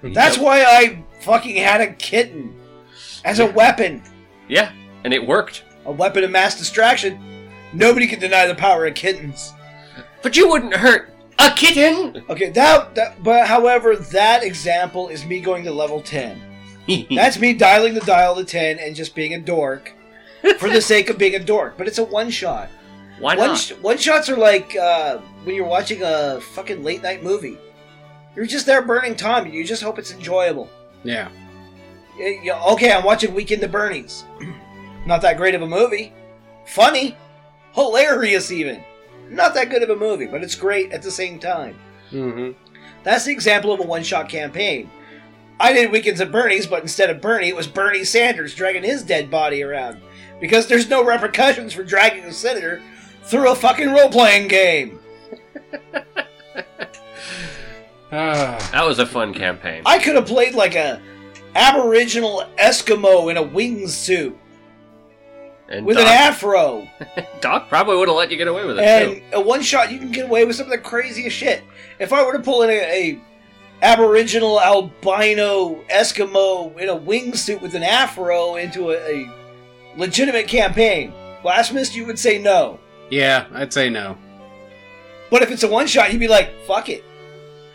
That's why I fucking had a kitten as a weapon. yeah, and it worked. A weapon of mass distraction. Nobody can deny the power of kittens. But you wouldn't hurt a kitten. Okay, that, that but however, that example is me going to level 10. That's me dialing the dial to 10 and just being a dork for the sake of being a dork. But it's a one shot. Why One, not? sh- one shots are like uh, when you're watching a fucking late night movie. You're just there burning time. You just hope it's enjoyable. Yeah. Y- y- okay, I'm watching Weekend at Bernie's. Not that great of a movie. Funny. Hilarious, even. Not that good of a movie, but it's great at the same time. Mm-hmm. That's the example of a one shot campaign. I did Weekends at Bernie's, but instead of Bernie, it was Bernie Sanders dragging his dead body around. Because there's no repercussions for dragging a senator through a fucking role playing game. Ah. That was a fun campaign. I could have played like a Aboriginal Eskimo in a wingsuit And with Doc, an afro. Doc probably would have let you get away with it and too. a one shot you can get away with some of the craziest shit. If I were to pull in a, a Aboriginal albino Eskimo in a wingsuit with an afro into a, a legitimate campaign, Blasphemous, you would say no. Yeah, I'd say no. But if it's a one shot, you'd be like, fuck it.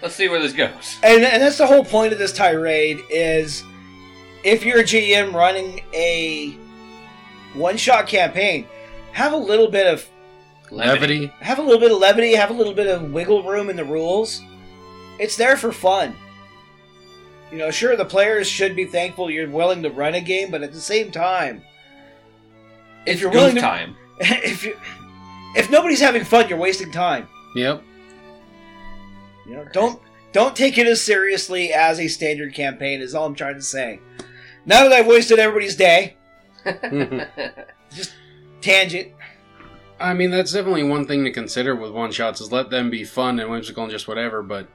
Let's see where this goes. And, and that's the whole point of this tirade is if you're a GM running a one shot campaign, have a little bit of Levity. have a little bit of levity, have a little bit of wiggle room in the rules. It's there for fun. You know, sure the players should be thankful you're willing to run a game, but at the same time, if It's you're willing to, time. if you, if nobody's having fun, you're wasting time. Yep. You know, don't don't take it as seriously as a standard campaign. Is all I'm trying to say. Now that I've wasted everybody's day, Mm-hmm. tangent. I mean, that's definitely one thing to consider with one shots is let them be fun and whimsical and just whatever, but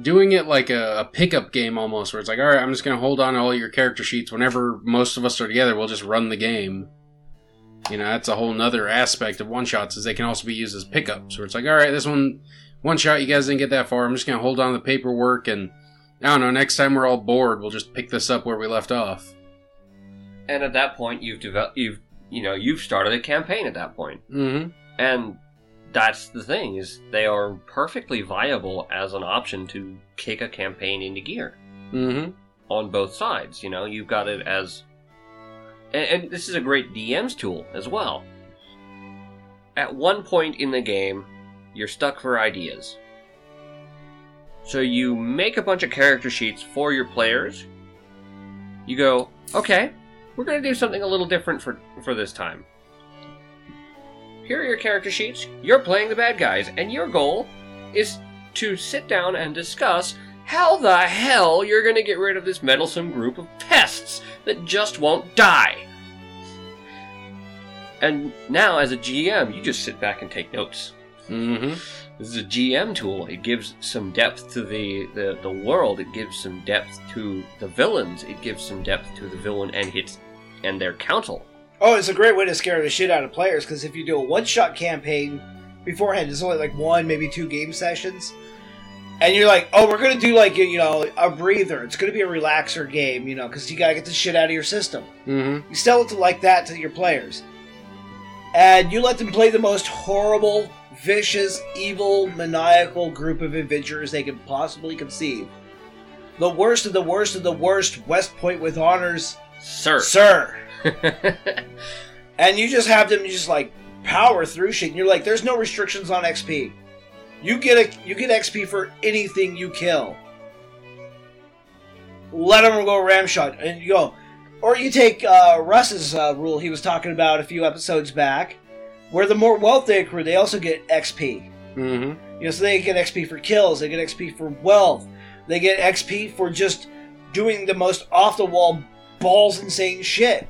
doing it like a, a pickup game almost, where it's like, all right, I'm just going to hold on to all your character sheets. Whenever most of us are together, we'll just run the game. You know, that's a whole nother aspect of one shots is they can also be used as pickups, where it's like, all right, this one, one shot, you guys didn't get that far. I'm just going to hold on to the paperwork and I don't know. Next time we're all bored, we'll just pick this up where we left off. And at that point, you've developed, you've you know, you've started a campaign at that point. Mm-hmm. And that's the thing is they are perfectly viable as an option to kick a campaign into gear Mm-hmm. on both sides. You know, you've got it as, and, and this is a great DM's tool as well. At one point in the game, you're stuck for ideas. So you make a bunch of character sheets for your players. You go, okay, we're going to do something a little different for, for this time. Here are your character sheets. You're playing the bad guys, and your goal is to sit down and discuss how the hell you're going to get rid of this meddlesome group of pests that just won't die. And now, as a GM, you just sit back and take notes. Mm-hmm. This is a GM tool. It gives some depth to the, the, the world. It gives some depth to the villains. It gives some depth to the villain and his and their council. Oh, it's a great way to scare the shit out of players because if you do a one shot campaign beforehand, it's only like one, maybe two game sessions. and you're like, oh, we're gonna do like you know a breather. It's gonna be a relaxer game, you know, because you gotta get the shit out of your system. Mm-hmm. You sell it to like that to your players, and you let them play the most horrible, vicious, evil, maniacal group of adventurers they could possibly conceive. The worst of the worst of the worst. West Point with honors, Sir. sir. and you just have them just like power through shit. And you're like, there's no restrictions on XP. You get a you get XP for anything you kill. Let them go ram shot, and you go. Or you take uh, Russ's uh, rule he was talking about a few episodes back, where the more wealth they accrue, they also get XP. Mm-hmm. You know, so they get XP for kills, they get XP for wealth, they get XP for just doing the most off the wall, balls insane shit.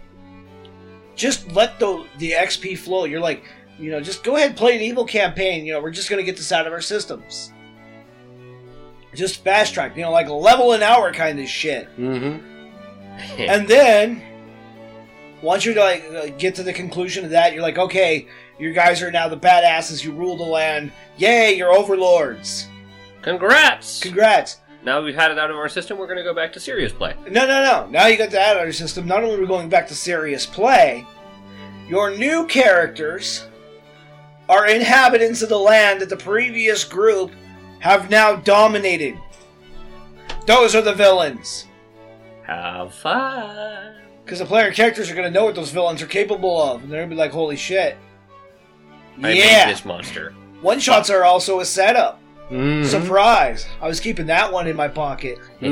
Just let the the XP flow. You're like, you know, just go ahead and play an evil campaign. You know, we're just gonna get this out of our systems. Just fast track, you know, like level an hour kind of shit. Mm-hmm. And then, once you like uh, get to the conclusion of that, you're like, okay, you guys are now the badasses. You rule the land. Yay, you're overlords. Congrats! Congrats. Now we've had it out of our system, we're going to go back to serious play. No, no, no. Now you got that out of your system. Not only are we going back to serious play, your new characters are inhabitants of the land that the previous group have now dominated. Those are the villains. Have fun. Because the player characters are going to know what those villains are capable of. And they're going to be like, holy shit. I yeah. made this monster. One shots are also a setup. Mm-hmm. Surprise. I was keeping that one in my pocket. You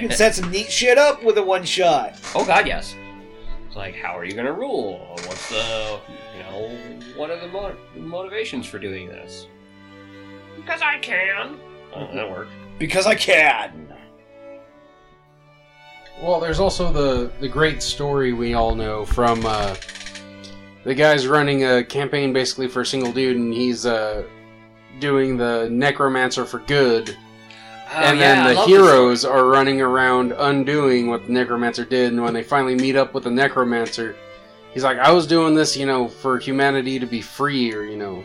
can set some neat shit up with a one shot. oh god, yes. It's like, how are you going to rule? What's the, you know, what are the mo- motivations for doing this? Because I can. Oh, that worked. Because I can. Well, there's also the the great story we all know from uh, the guy's running a campaign basically for a single dude, and he's uh, doing the necromancer for good, oh, and then the heroes are running around undoing what the necromancer did. And when they finally meet up with the necromancer, he's like, "I was doing this, you know, for humanity to be free, or you know,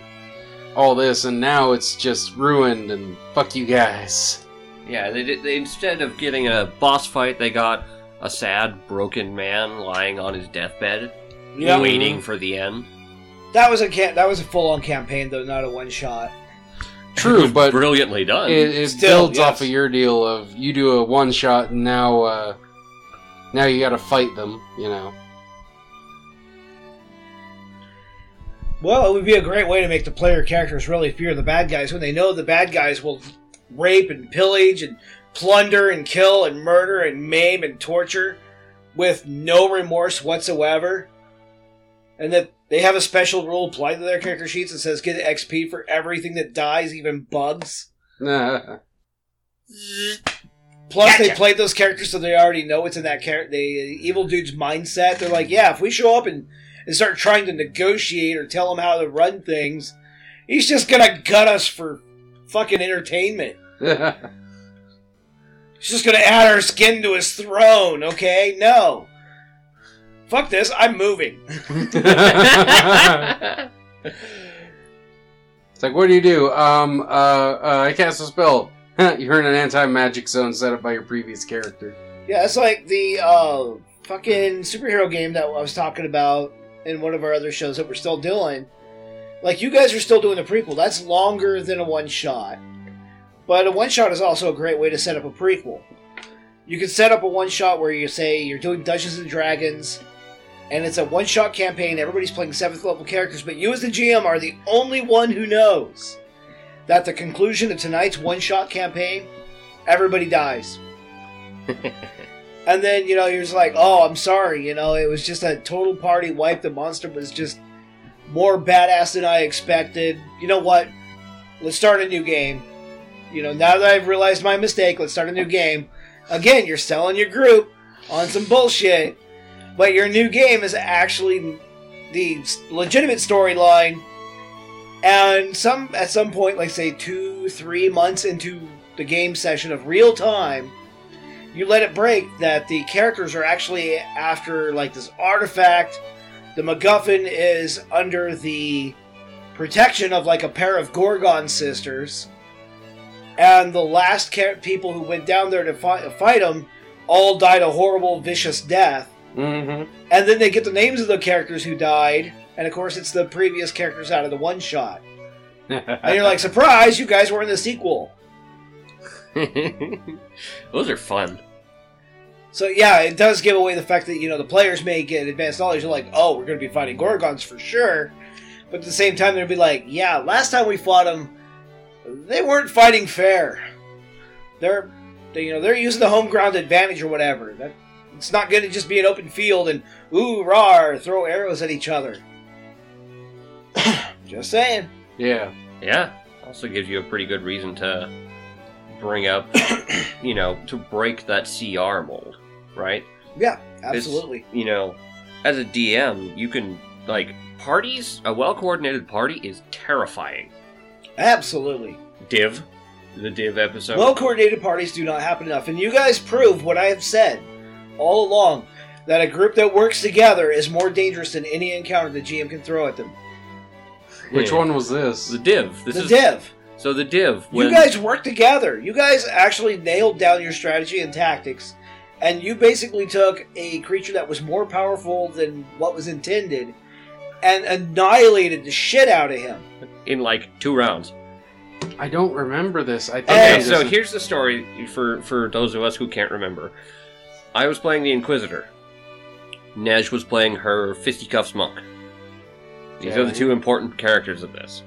all this, and now it's just ruined, and fuck you guys." Yeah, they, did- they instead of getting a boss fight, they got a sad, broken man lying on his deathbed, Yep. waiting for the end. That was a ca- that was a full on campaign though, not a one shot. True, but brilliantly done. it, it Still, builds yes. off of your deal of you do a one shot and now uh now you gotta fight them you know Well, it would be a great way to make the player characters really fear the bad guys when they know the bad guys will rape and pillage and plunder and kill and murder and maim and torture with no remorse whatsoever. And that they have a special rule applied to their character sheets that says get XP for everything that dies, even bugs. Plus, they Gotcha. played those characters, so they already know what's in that character. The evil dude's mindset. They're like, yeah, if we show up and, and start trying to negotiate or tell him how to run things, he's just gonna gut us for fucking entertainment. He's just gonna add our skin to his throne. Okay, no. Fuck this. I'm moving. it's like what do you do um uh, uh i cast a spell you're in an anti-magic zone set up by your previous character Yeah, it's like the uh, fucking superhero game that I was talking about in one of our other shows that we're still doing. Like, you guys are still doing the prequel. That's longer than a one shot. But a one shot is also a great way to set up a prequel. You can set up a one shot where you say you're doing Dungeons and Dragons, and it's a one shot campaign. Everybody's playing seventh level characters, but you, as the GM, are the only one who knows that the conclusion of tonight's one shot campaign, everybody dies. And then, you know, you're just like, oh, I'm sorry, you know, it was just a total party wipe. The monster was just more badass than I expected. You know what? Let's start a new game. You know, now that I've realized my mistake, let's start a new game. Again, you're selling your group on some bullshit, but your new game is actually the legitimate storyline. And some at some point, like say two, three months into the game session of real time, you let it break that the characters are actually after like this artifact. The MacGuffin is under the protection of like a pair of Gorgon sisters, and the last ca- people who went down there to fi- fight them all died a horrible, vicious death. Mm-hmm. And then they get the names of the characters who died, and of course, it's the previous characters out of the one shot. And you're like, surprise, you guys were in the sequel. Those are fun. So yeah, it does give away the fact that you know the players may get advanced knowledge. You're like, oh, we're going to be fighting Gorgons for sure, but at the same time, they'll be like, yeah, last time we fought them, they weren't fighting fair. They're, they, you know, they're using the home ground advantage or whatever. That it's not going to just be an open field and ooh rar throw arrows at each other. just saying. yeah. Yeah. Also gives you a pretty good reason to bring up, you know, to break that CR mold, right? Yeah, absolutely. You know, as a DM, you can like parties. A well-coordinated party is terrifying. Absolutely. Div, the Div episode. Well coordinated parties do not happen enough, and you guys prove what I have said all along that a group that works together is more dangerous than any encounter the GM can throw at them. Which one was this? The Div. This the is Div. so the Div. When, You guys work together. You guys actually nailed down your strategy and tactics, and you basically took a creature that was more powerful than what was intended and annihilated the shit out of him. in like two rounds. I don't remember this. I think Okay, so just- here's the story for for those of us who can't remember. I was playing the Inquisitor. Nej was playing her fisticuffs monk. These are the two important characters of this.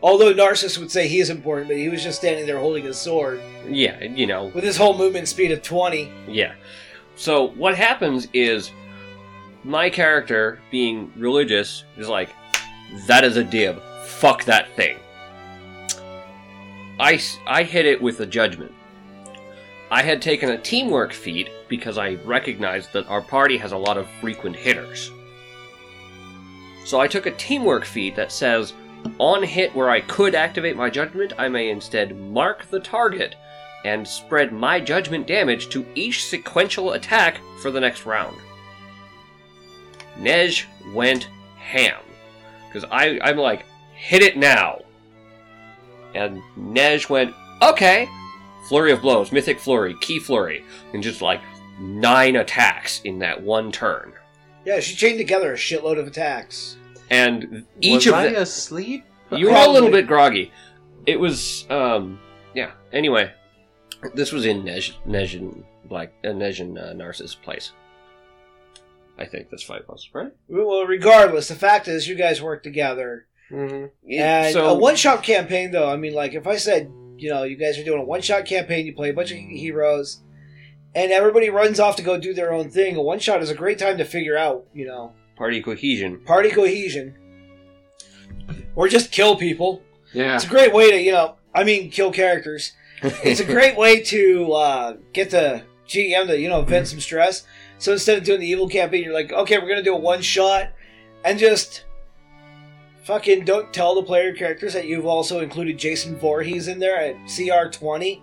Although Narcissus would say he is important, but he was just standing there holding his sword Yeah, you know, with his whole movement speed of 20. yeah. So what happens is my character, being religious, is like, that is a Div. Fuck that thing. I, I hit it with a judgment. I had taken a teamwork feat because I recognized that our party has a lot of frequent hitters. So I took a teamwork feat that says, on hit where I could activate my judgment, I may instead mark the target and spread my judgment damage to each sequential attack for the next round. Nej went ham. Because I'm like, hit it now. And Nej went, okay. Flurry of blows, mythic flurry, ki flurry, and just like nine attacks in that one turn. Yeah, she chained together a shitload of attacks. And each was of I the asleep? you were a little bit groggy. It was, um, yeah. Anyway, this was in Nej, Nejin Black, uh, Nejin uh, Narcissus place. I think that's five plus, right? Well, regardless, the fact is, you guys work together. Mhm. And so a one shot campaign, though, I mean, like, if I said, you know, you guys are doing a one shot campaign, you play a bunch of heroes, and everybody runs off to go do their own thing, a one shot is a great time to figure out, you know, party cohesion. party cohesion. Or just kill people. Yeah. It's a great way to, you know, I mean, kill characters. It's a great way to uh, get the GM to, you know, vent some stress. So instead of doing the evil campaign, you're like, okay, we're going to do a one shot and just fucking don't tell the player characters that you've also included Jason Voorhees in there at CR 20.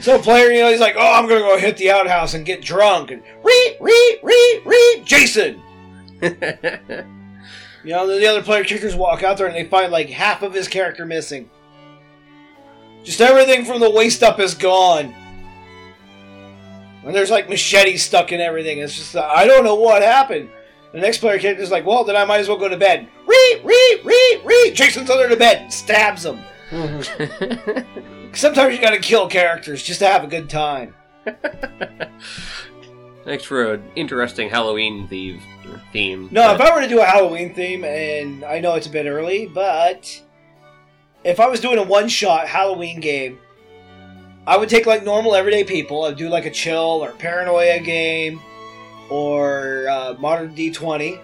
So player, you know, he's like, oh, I'm to go hit the outhouse and get drunk and re, re, re, re, Jason. You know, the other player characters walk out there and they find like half of his character missing. Just everything from the waist up is gone. And there's like machetes stuck in everything. It's just, uh, I don't know what happened. The next player character is like, well, then I might as well go to bed. Re, re, re, re. Jason's under the bed stabs him. Sometimes you gotta kill characters just to have a good time. Thanks for an interesting Halloween theme. theme. No, if I were to do a Halloween theme, and I know it's a bit early, but if I was doing a one shot Halloween game, I would take like normal everyday people. I'd do like a chill or paranoia game or uh, modern D20.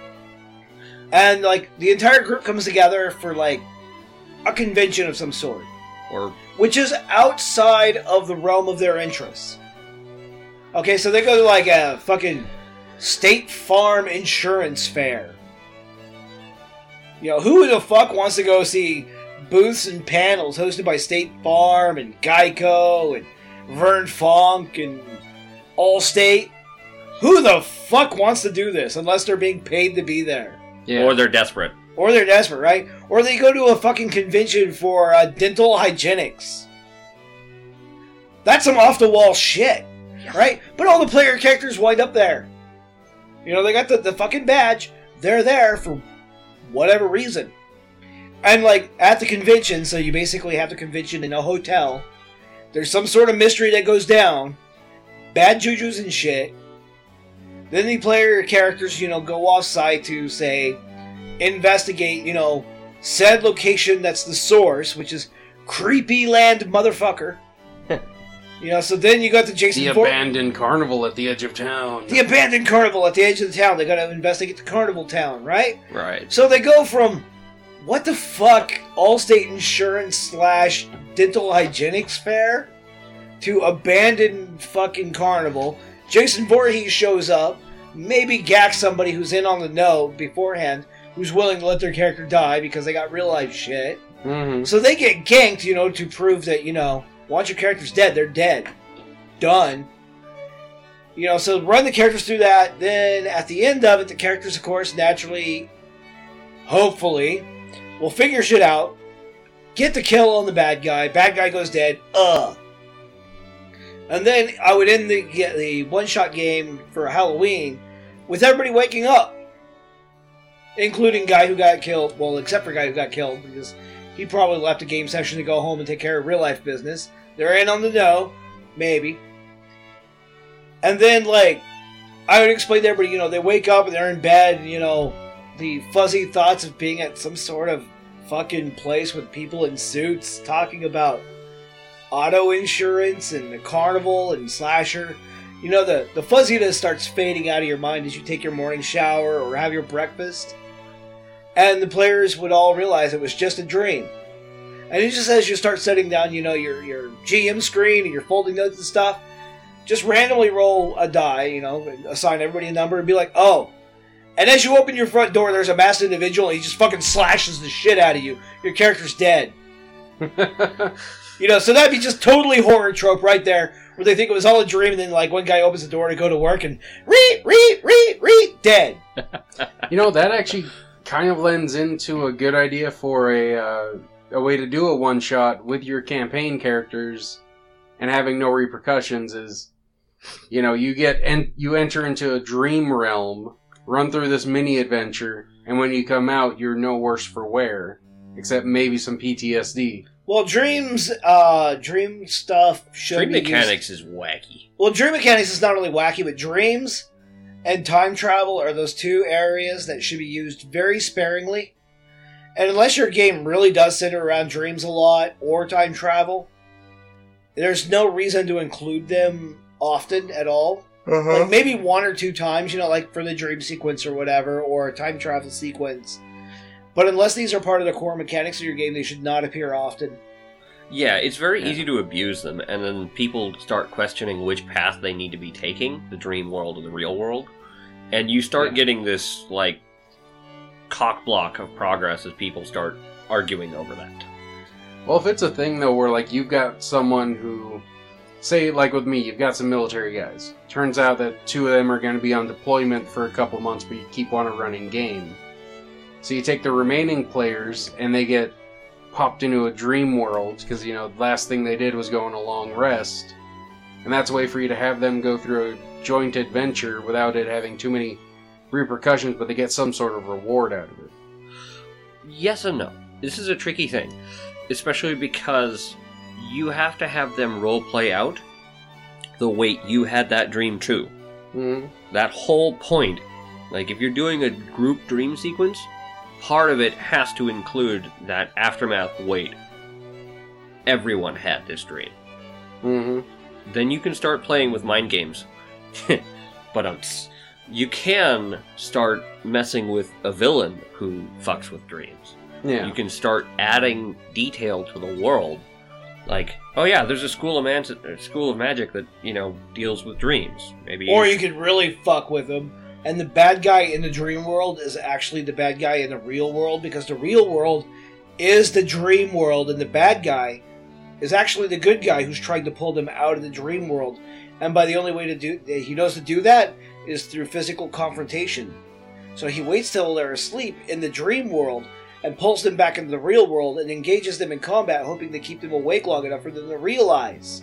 And like the entire group comes together for like a convention of some sort, or which is outside of the realm of their interests. Okay, so they go to like a fucking State Farm insurance fair. You know, who the fuck wants to go see booths and panels hosted by State Farm and Geico and Vern Fonk and Allstate? Who the fuck wants to do this unless they're being paid to be there? yeah. or they're desperate. Or they're desperate, right? Or they go to a fucking convention for uh, dental hygienics. That's some off the wall shit, right? But all the player characters wind up there. You know, they got the, the fucking badge. They're there for whatever reason. And like at the convention, so you basically have the convention in a hotel. There's some sort of mystery that goes down. Bad jujus and shit. Then the player characters, you know, go off site to say investigate, you know, said location that's the source, which is creepy land motherfucker. you know, so then you got the Jason The Voor- abandoned carnival at the edge of town. the abandoned carnival at the edge of the town. They got to investigate the carnival town, right? Right. So they go from what the fuck Allstate Insurance slash Dental Hygienics Fair to abandoned fucking carnival. Jason Voorhees shows up, maybe gacks somebody who's in on the know beforehand, who's willing to let their character die because they got real life shit. hmm So they get ganked, you know, to prove that, you know, once your character's dead, they're dead. Done. You know, so run the characters through that. Then at the end of it, the characters, of course, naturally, hopefully, will figure shit out. Get the kill on the bad guy. Bad guy goes dead. Ugh. And then I would end the the one shot game for Halloween with everybody waking up, including guy who got killed. Well, except for guy who got killed because he probably left a game session to go home and take care of real life business. They're in on the know, maybe. And then, like, I would explain to everybody, you know, they wake up and they're in bed, and, you know, the fuzzy thoughts of being at some sort of fucking place with people in suits talking about auto insurance and the carnival and slasher. You know, the, the fuzziness starts fading out of your mind as you take your morning shower or have your breakfast. And the players would all realize it was just a dream. And it just as you start setting down, you know, your, your GM screen and your folding notes and stuff, just randomly roll a die, you know, assign everybody a number and be like, oh. And as you open your front door, there's a masked individual and he just fucking slashes the shit out of you. Your character's dead. You know, so that'd be just totally horror trope right there, where they think it was all a dream, and then like one guy opens the door to go to work and read, read, read, read, dead. You know that actually kind of lends into a good idea for a uh, a way to do a one shot with your campaign characters and having no repercussions. Is you know you get and you enter into a dream realm, run through this mini adventure, and when you come out, you're no worse for wear, except maybe some PTSD. Well, dreams, uh, dream stuff should Dream be used- mechanics is wacky. Well, dream mechanics is not only wacky, but dreams and time travel are those two areas that should be used very sparingly. And unless your game really does center around dreams a lot or time travel, there's no reason to include them often at all. Like maybe one or two times, you know, like for the dream sequence or whatever, or a time travel sequence. But unless these are part of the core mechanics of your game, they should not appear often. Yeah, it's very Yeah. easy to abuse them, and then people start questioning which path they need to be taking the dream world or the real world. And you start Yeah. getting this, like, cock block of progress as people start arguing over that. Well, if it's a thing though, where like you've got someone who, say, like with me, you've got some military guys. Turns out that two of them are going to be on deployment for a couple months, but you keep on a running game. So you take the remaining players, and they get popped into a dream world because you know the last thing they did was go on a long rest, and that's a way for you to have them go through a joint adventure without it having too many repercussions, but they get some sort of reward out of it. Yes and no. This is a tricky thing, especially because you have to have them role play out the way you had that dream too. hmm That whole point, like if you're doing a group dream sequence, part of it has to include that aftermath wait. Everyone had this dream. hmm Then you can start playing with mind games. but um, you can start messing with a villain who fucks with dreams. Yeah. You can start adding detail to the world. Like, oh yeah, there's a school of man- a school of magic that you know deals with dreams. Maybe Or you could really fuck with them. And the bad guy in the dream world is actually the bad guy in the real world because the real world is the dream world, and the bad guy is actually the good guy who's trying to pull them out of the dream world. And by the only way to do he knows to do that is through physical confrontation. So he waits till they're asleep in the dream world, and pulls them back into the real world and engages them in combat, hoping to keep them awake long enough for them to realize.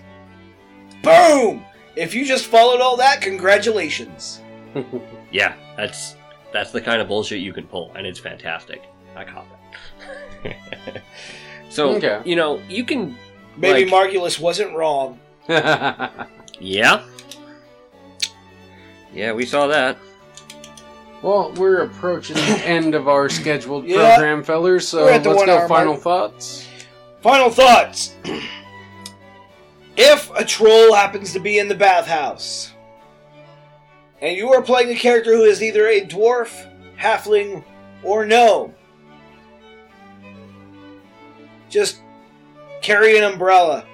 Boom! If you just followed all that, congratulations. Yeah, that's that's the kind of bullshit you can pull, and it's fantastic. I caught that. so Okay. you know you can. Maybe Like- Margulis wasn't wrong. Yeah. Yeah, we saw that. well, we're approaching the end of our scheduled Yeah. program, fellers. So We're at the let's one go. hour Final mark. thoughts. Final thoughts. if a troll happens to be in the bathhouse, and you are playing a character who is either a dwarf, halfling, or gnome, just carry an umbrella.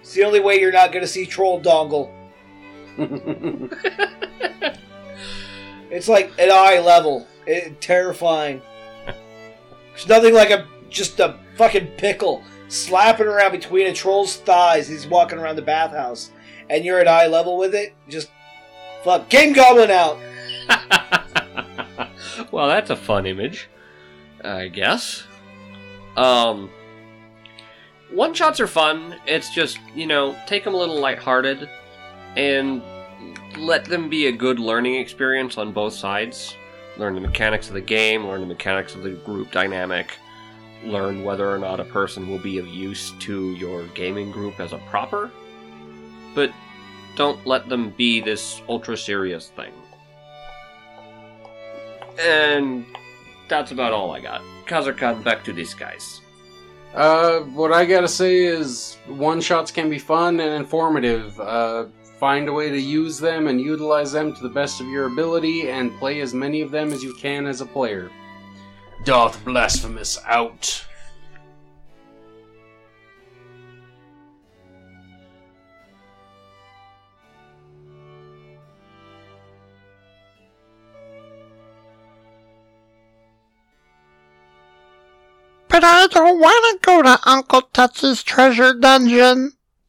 It's the only way you're not going to see troll dongle. It's like at eye level. It, terrifying. There's nothing like a just a fucking pickle slapping around between a troll's thighs. He's walking around the bathhouse, and you're at eye level with it. Just game goblin out. well, that's a fun image, I guess. Um, one shots are fun. It's just you know take them a little lighthearted, and let them be a good learning experience on both sides. Learn the mechanics of the game. Learn the mechanics of the group dynamic. Learn whether or not a person will be of use to your gaming group as a proper. But don't let them be this ultra serious thing. And that's about all I got. Kazurkan, back to these guys. Uh, what I gotta say is one shots can be fun and informative. Uh, find a way to use them and utilize them to the best of your ability, and play as many of them as you can as a player. Darth Blasphemous out. But I don't want to go to Uncle Tutsy's treasure dungeon.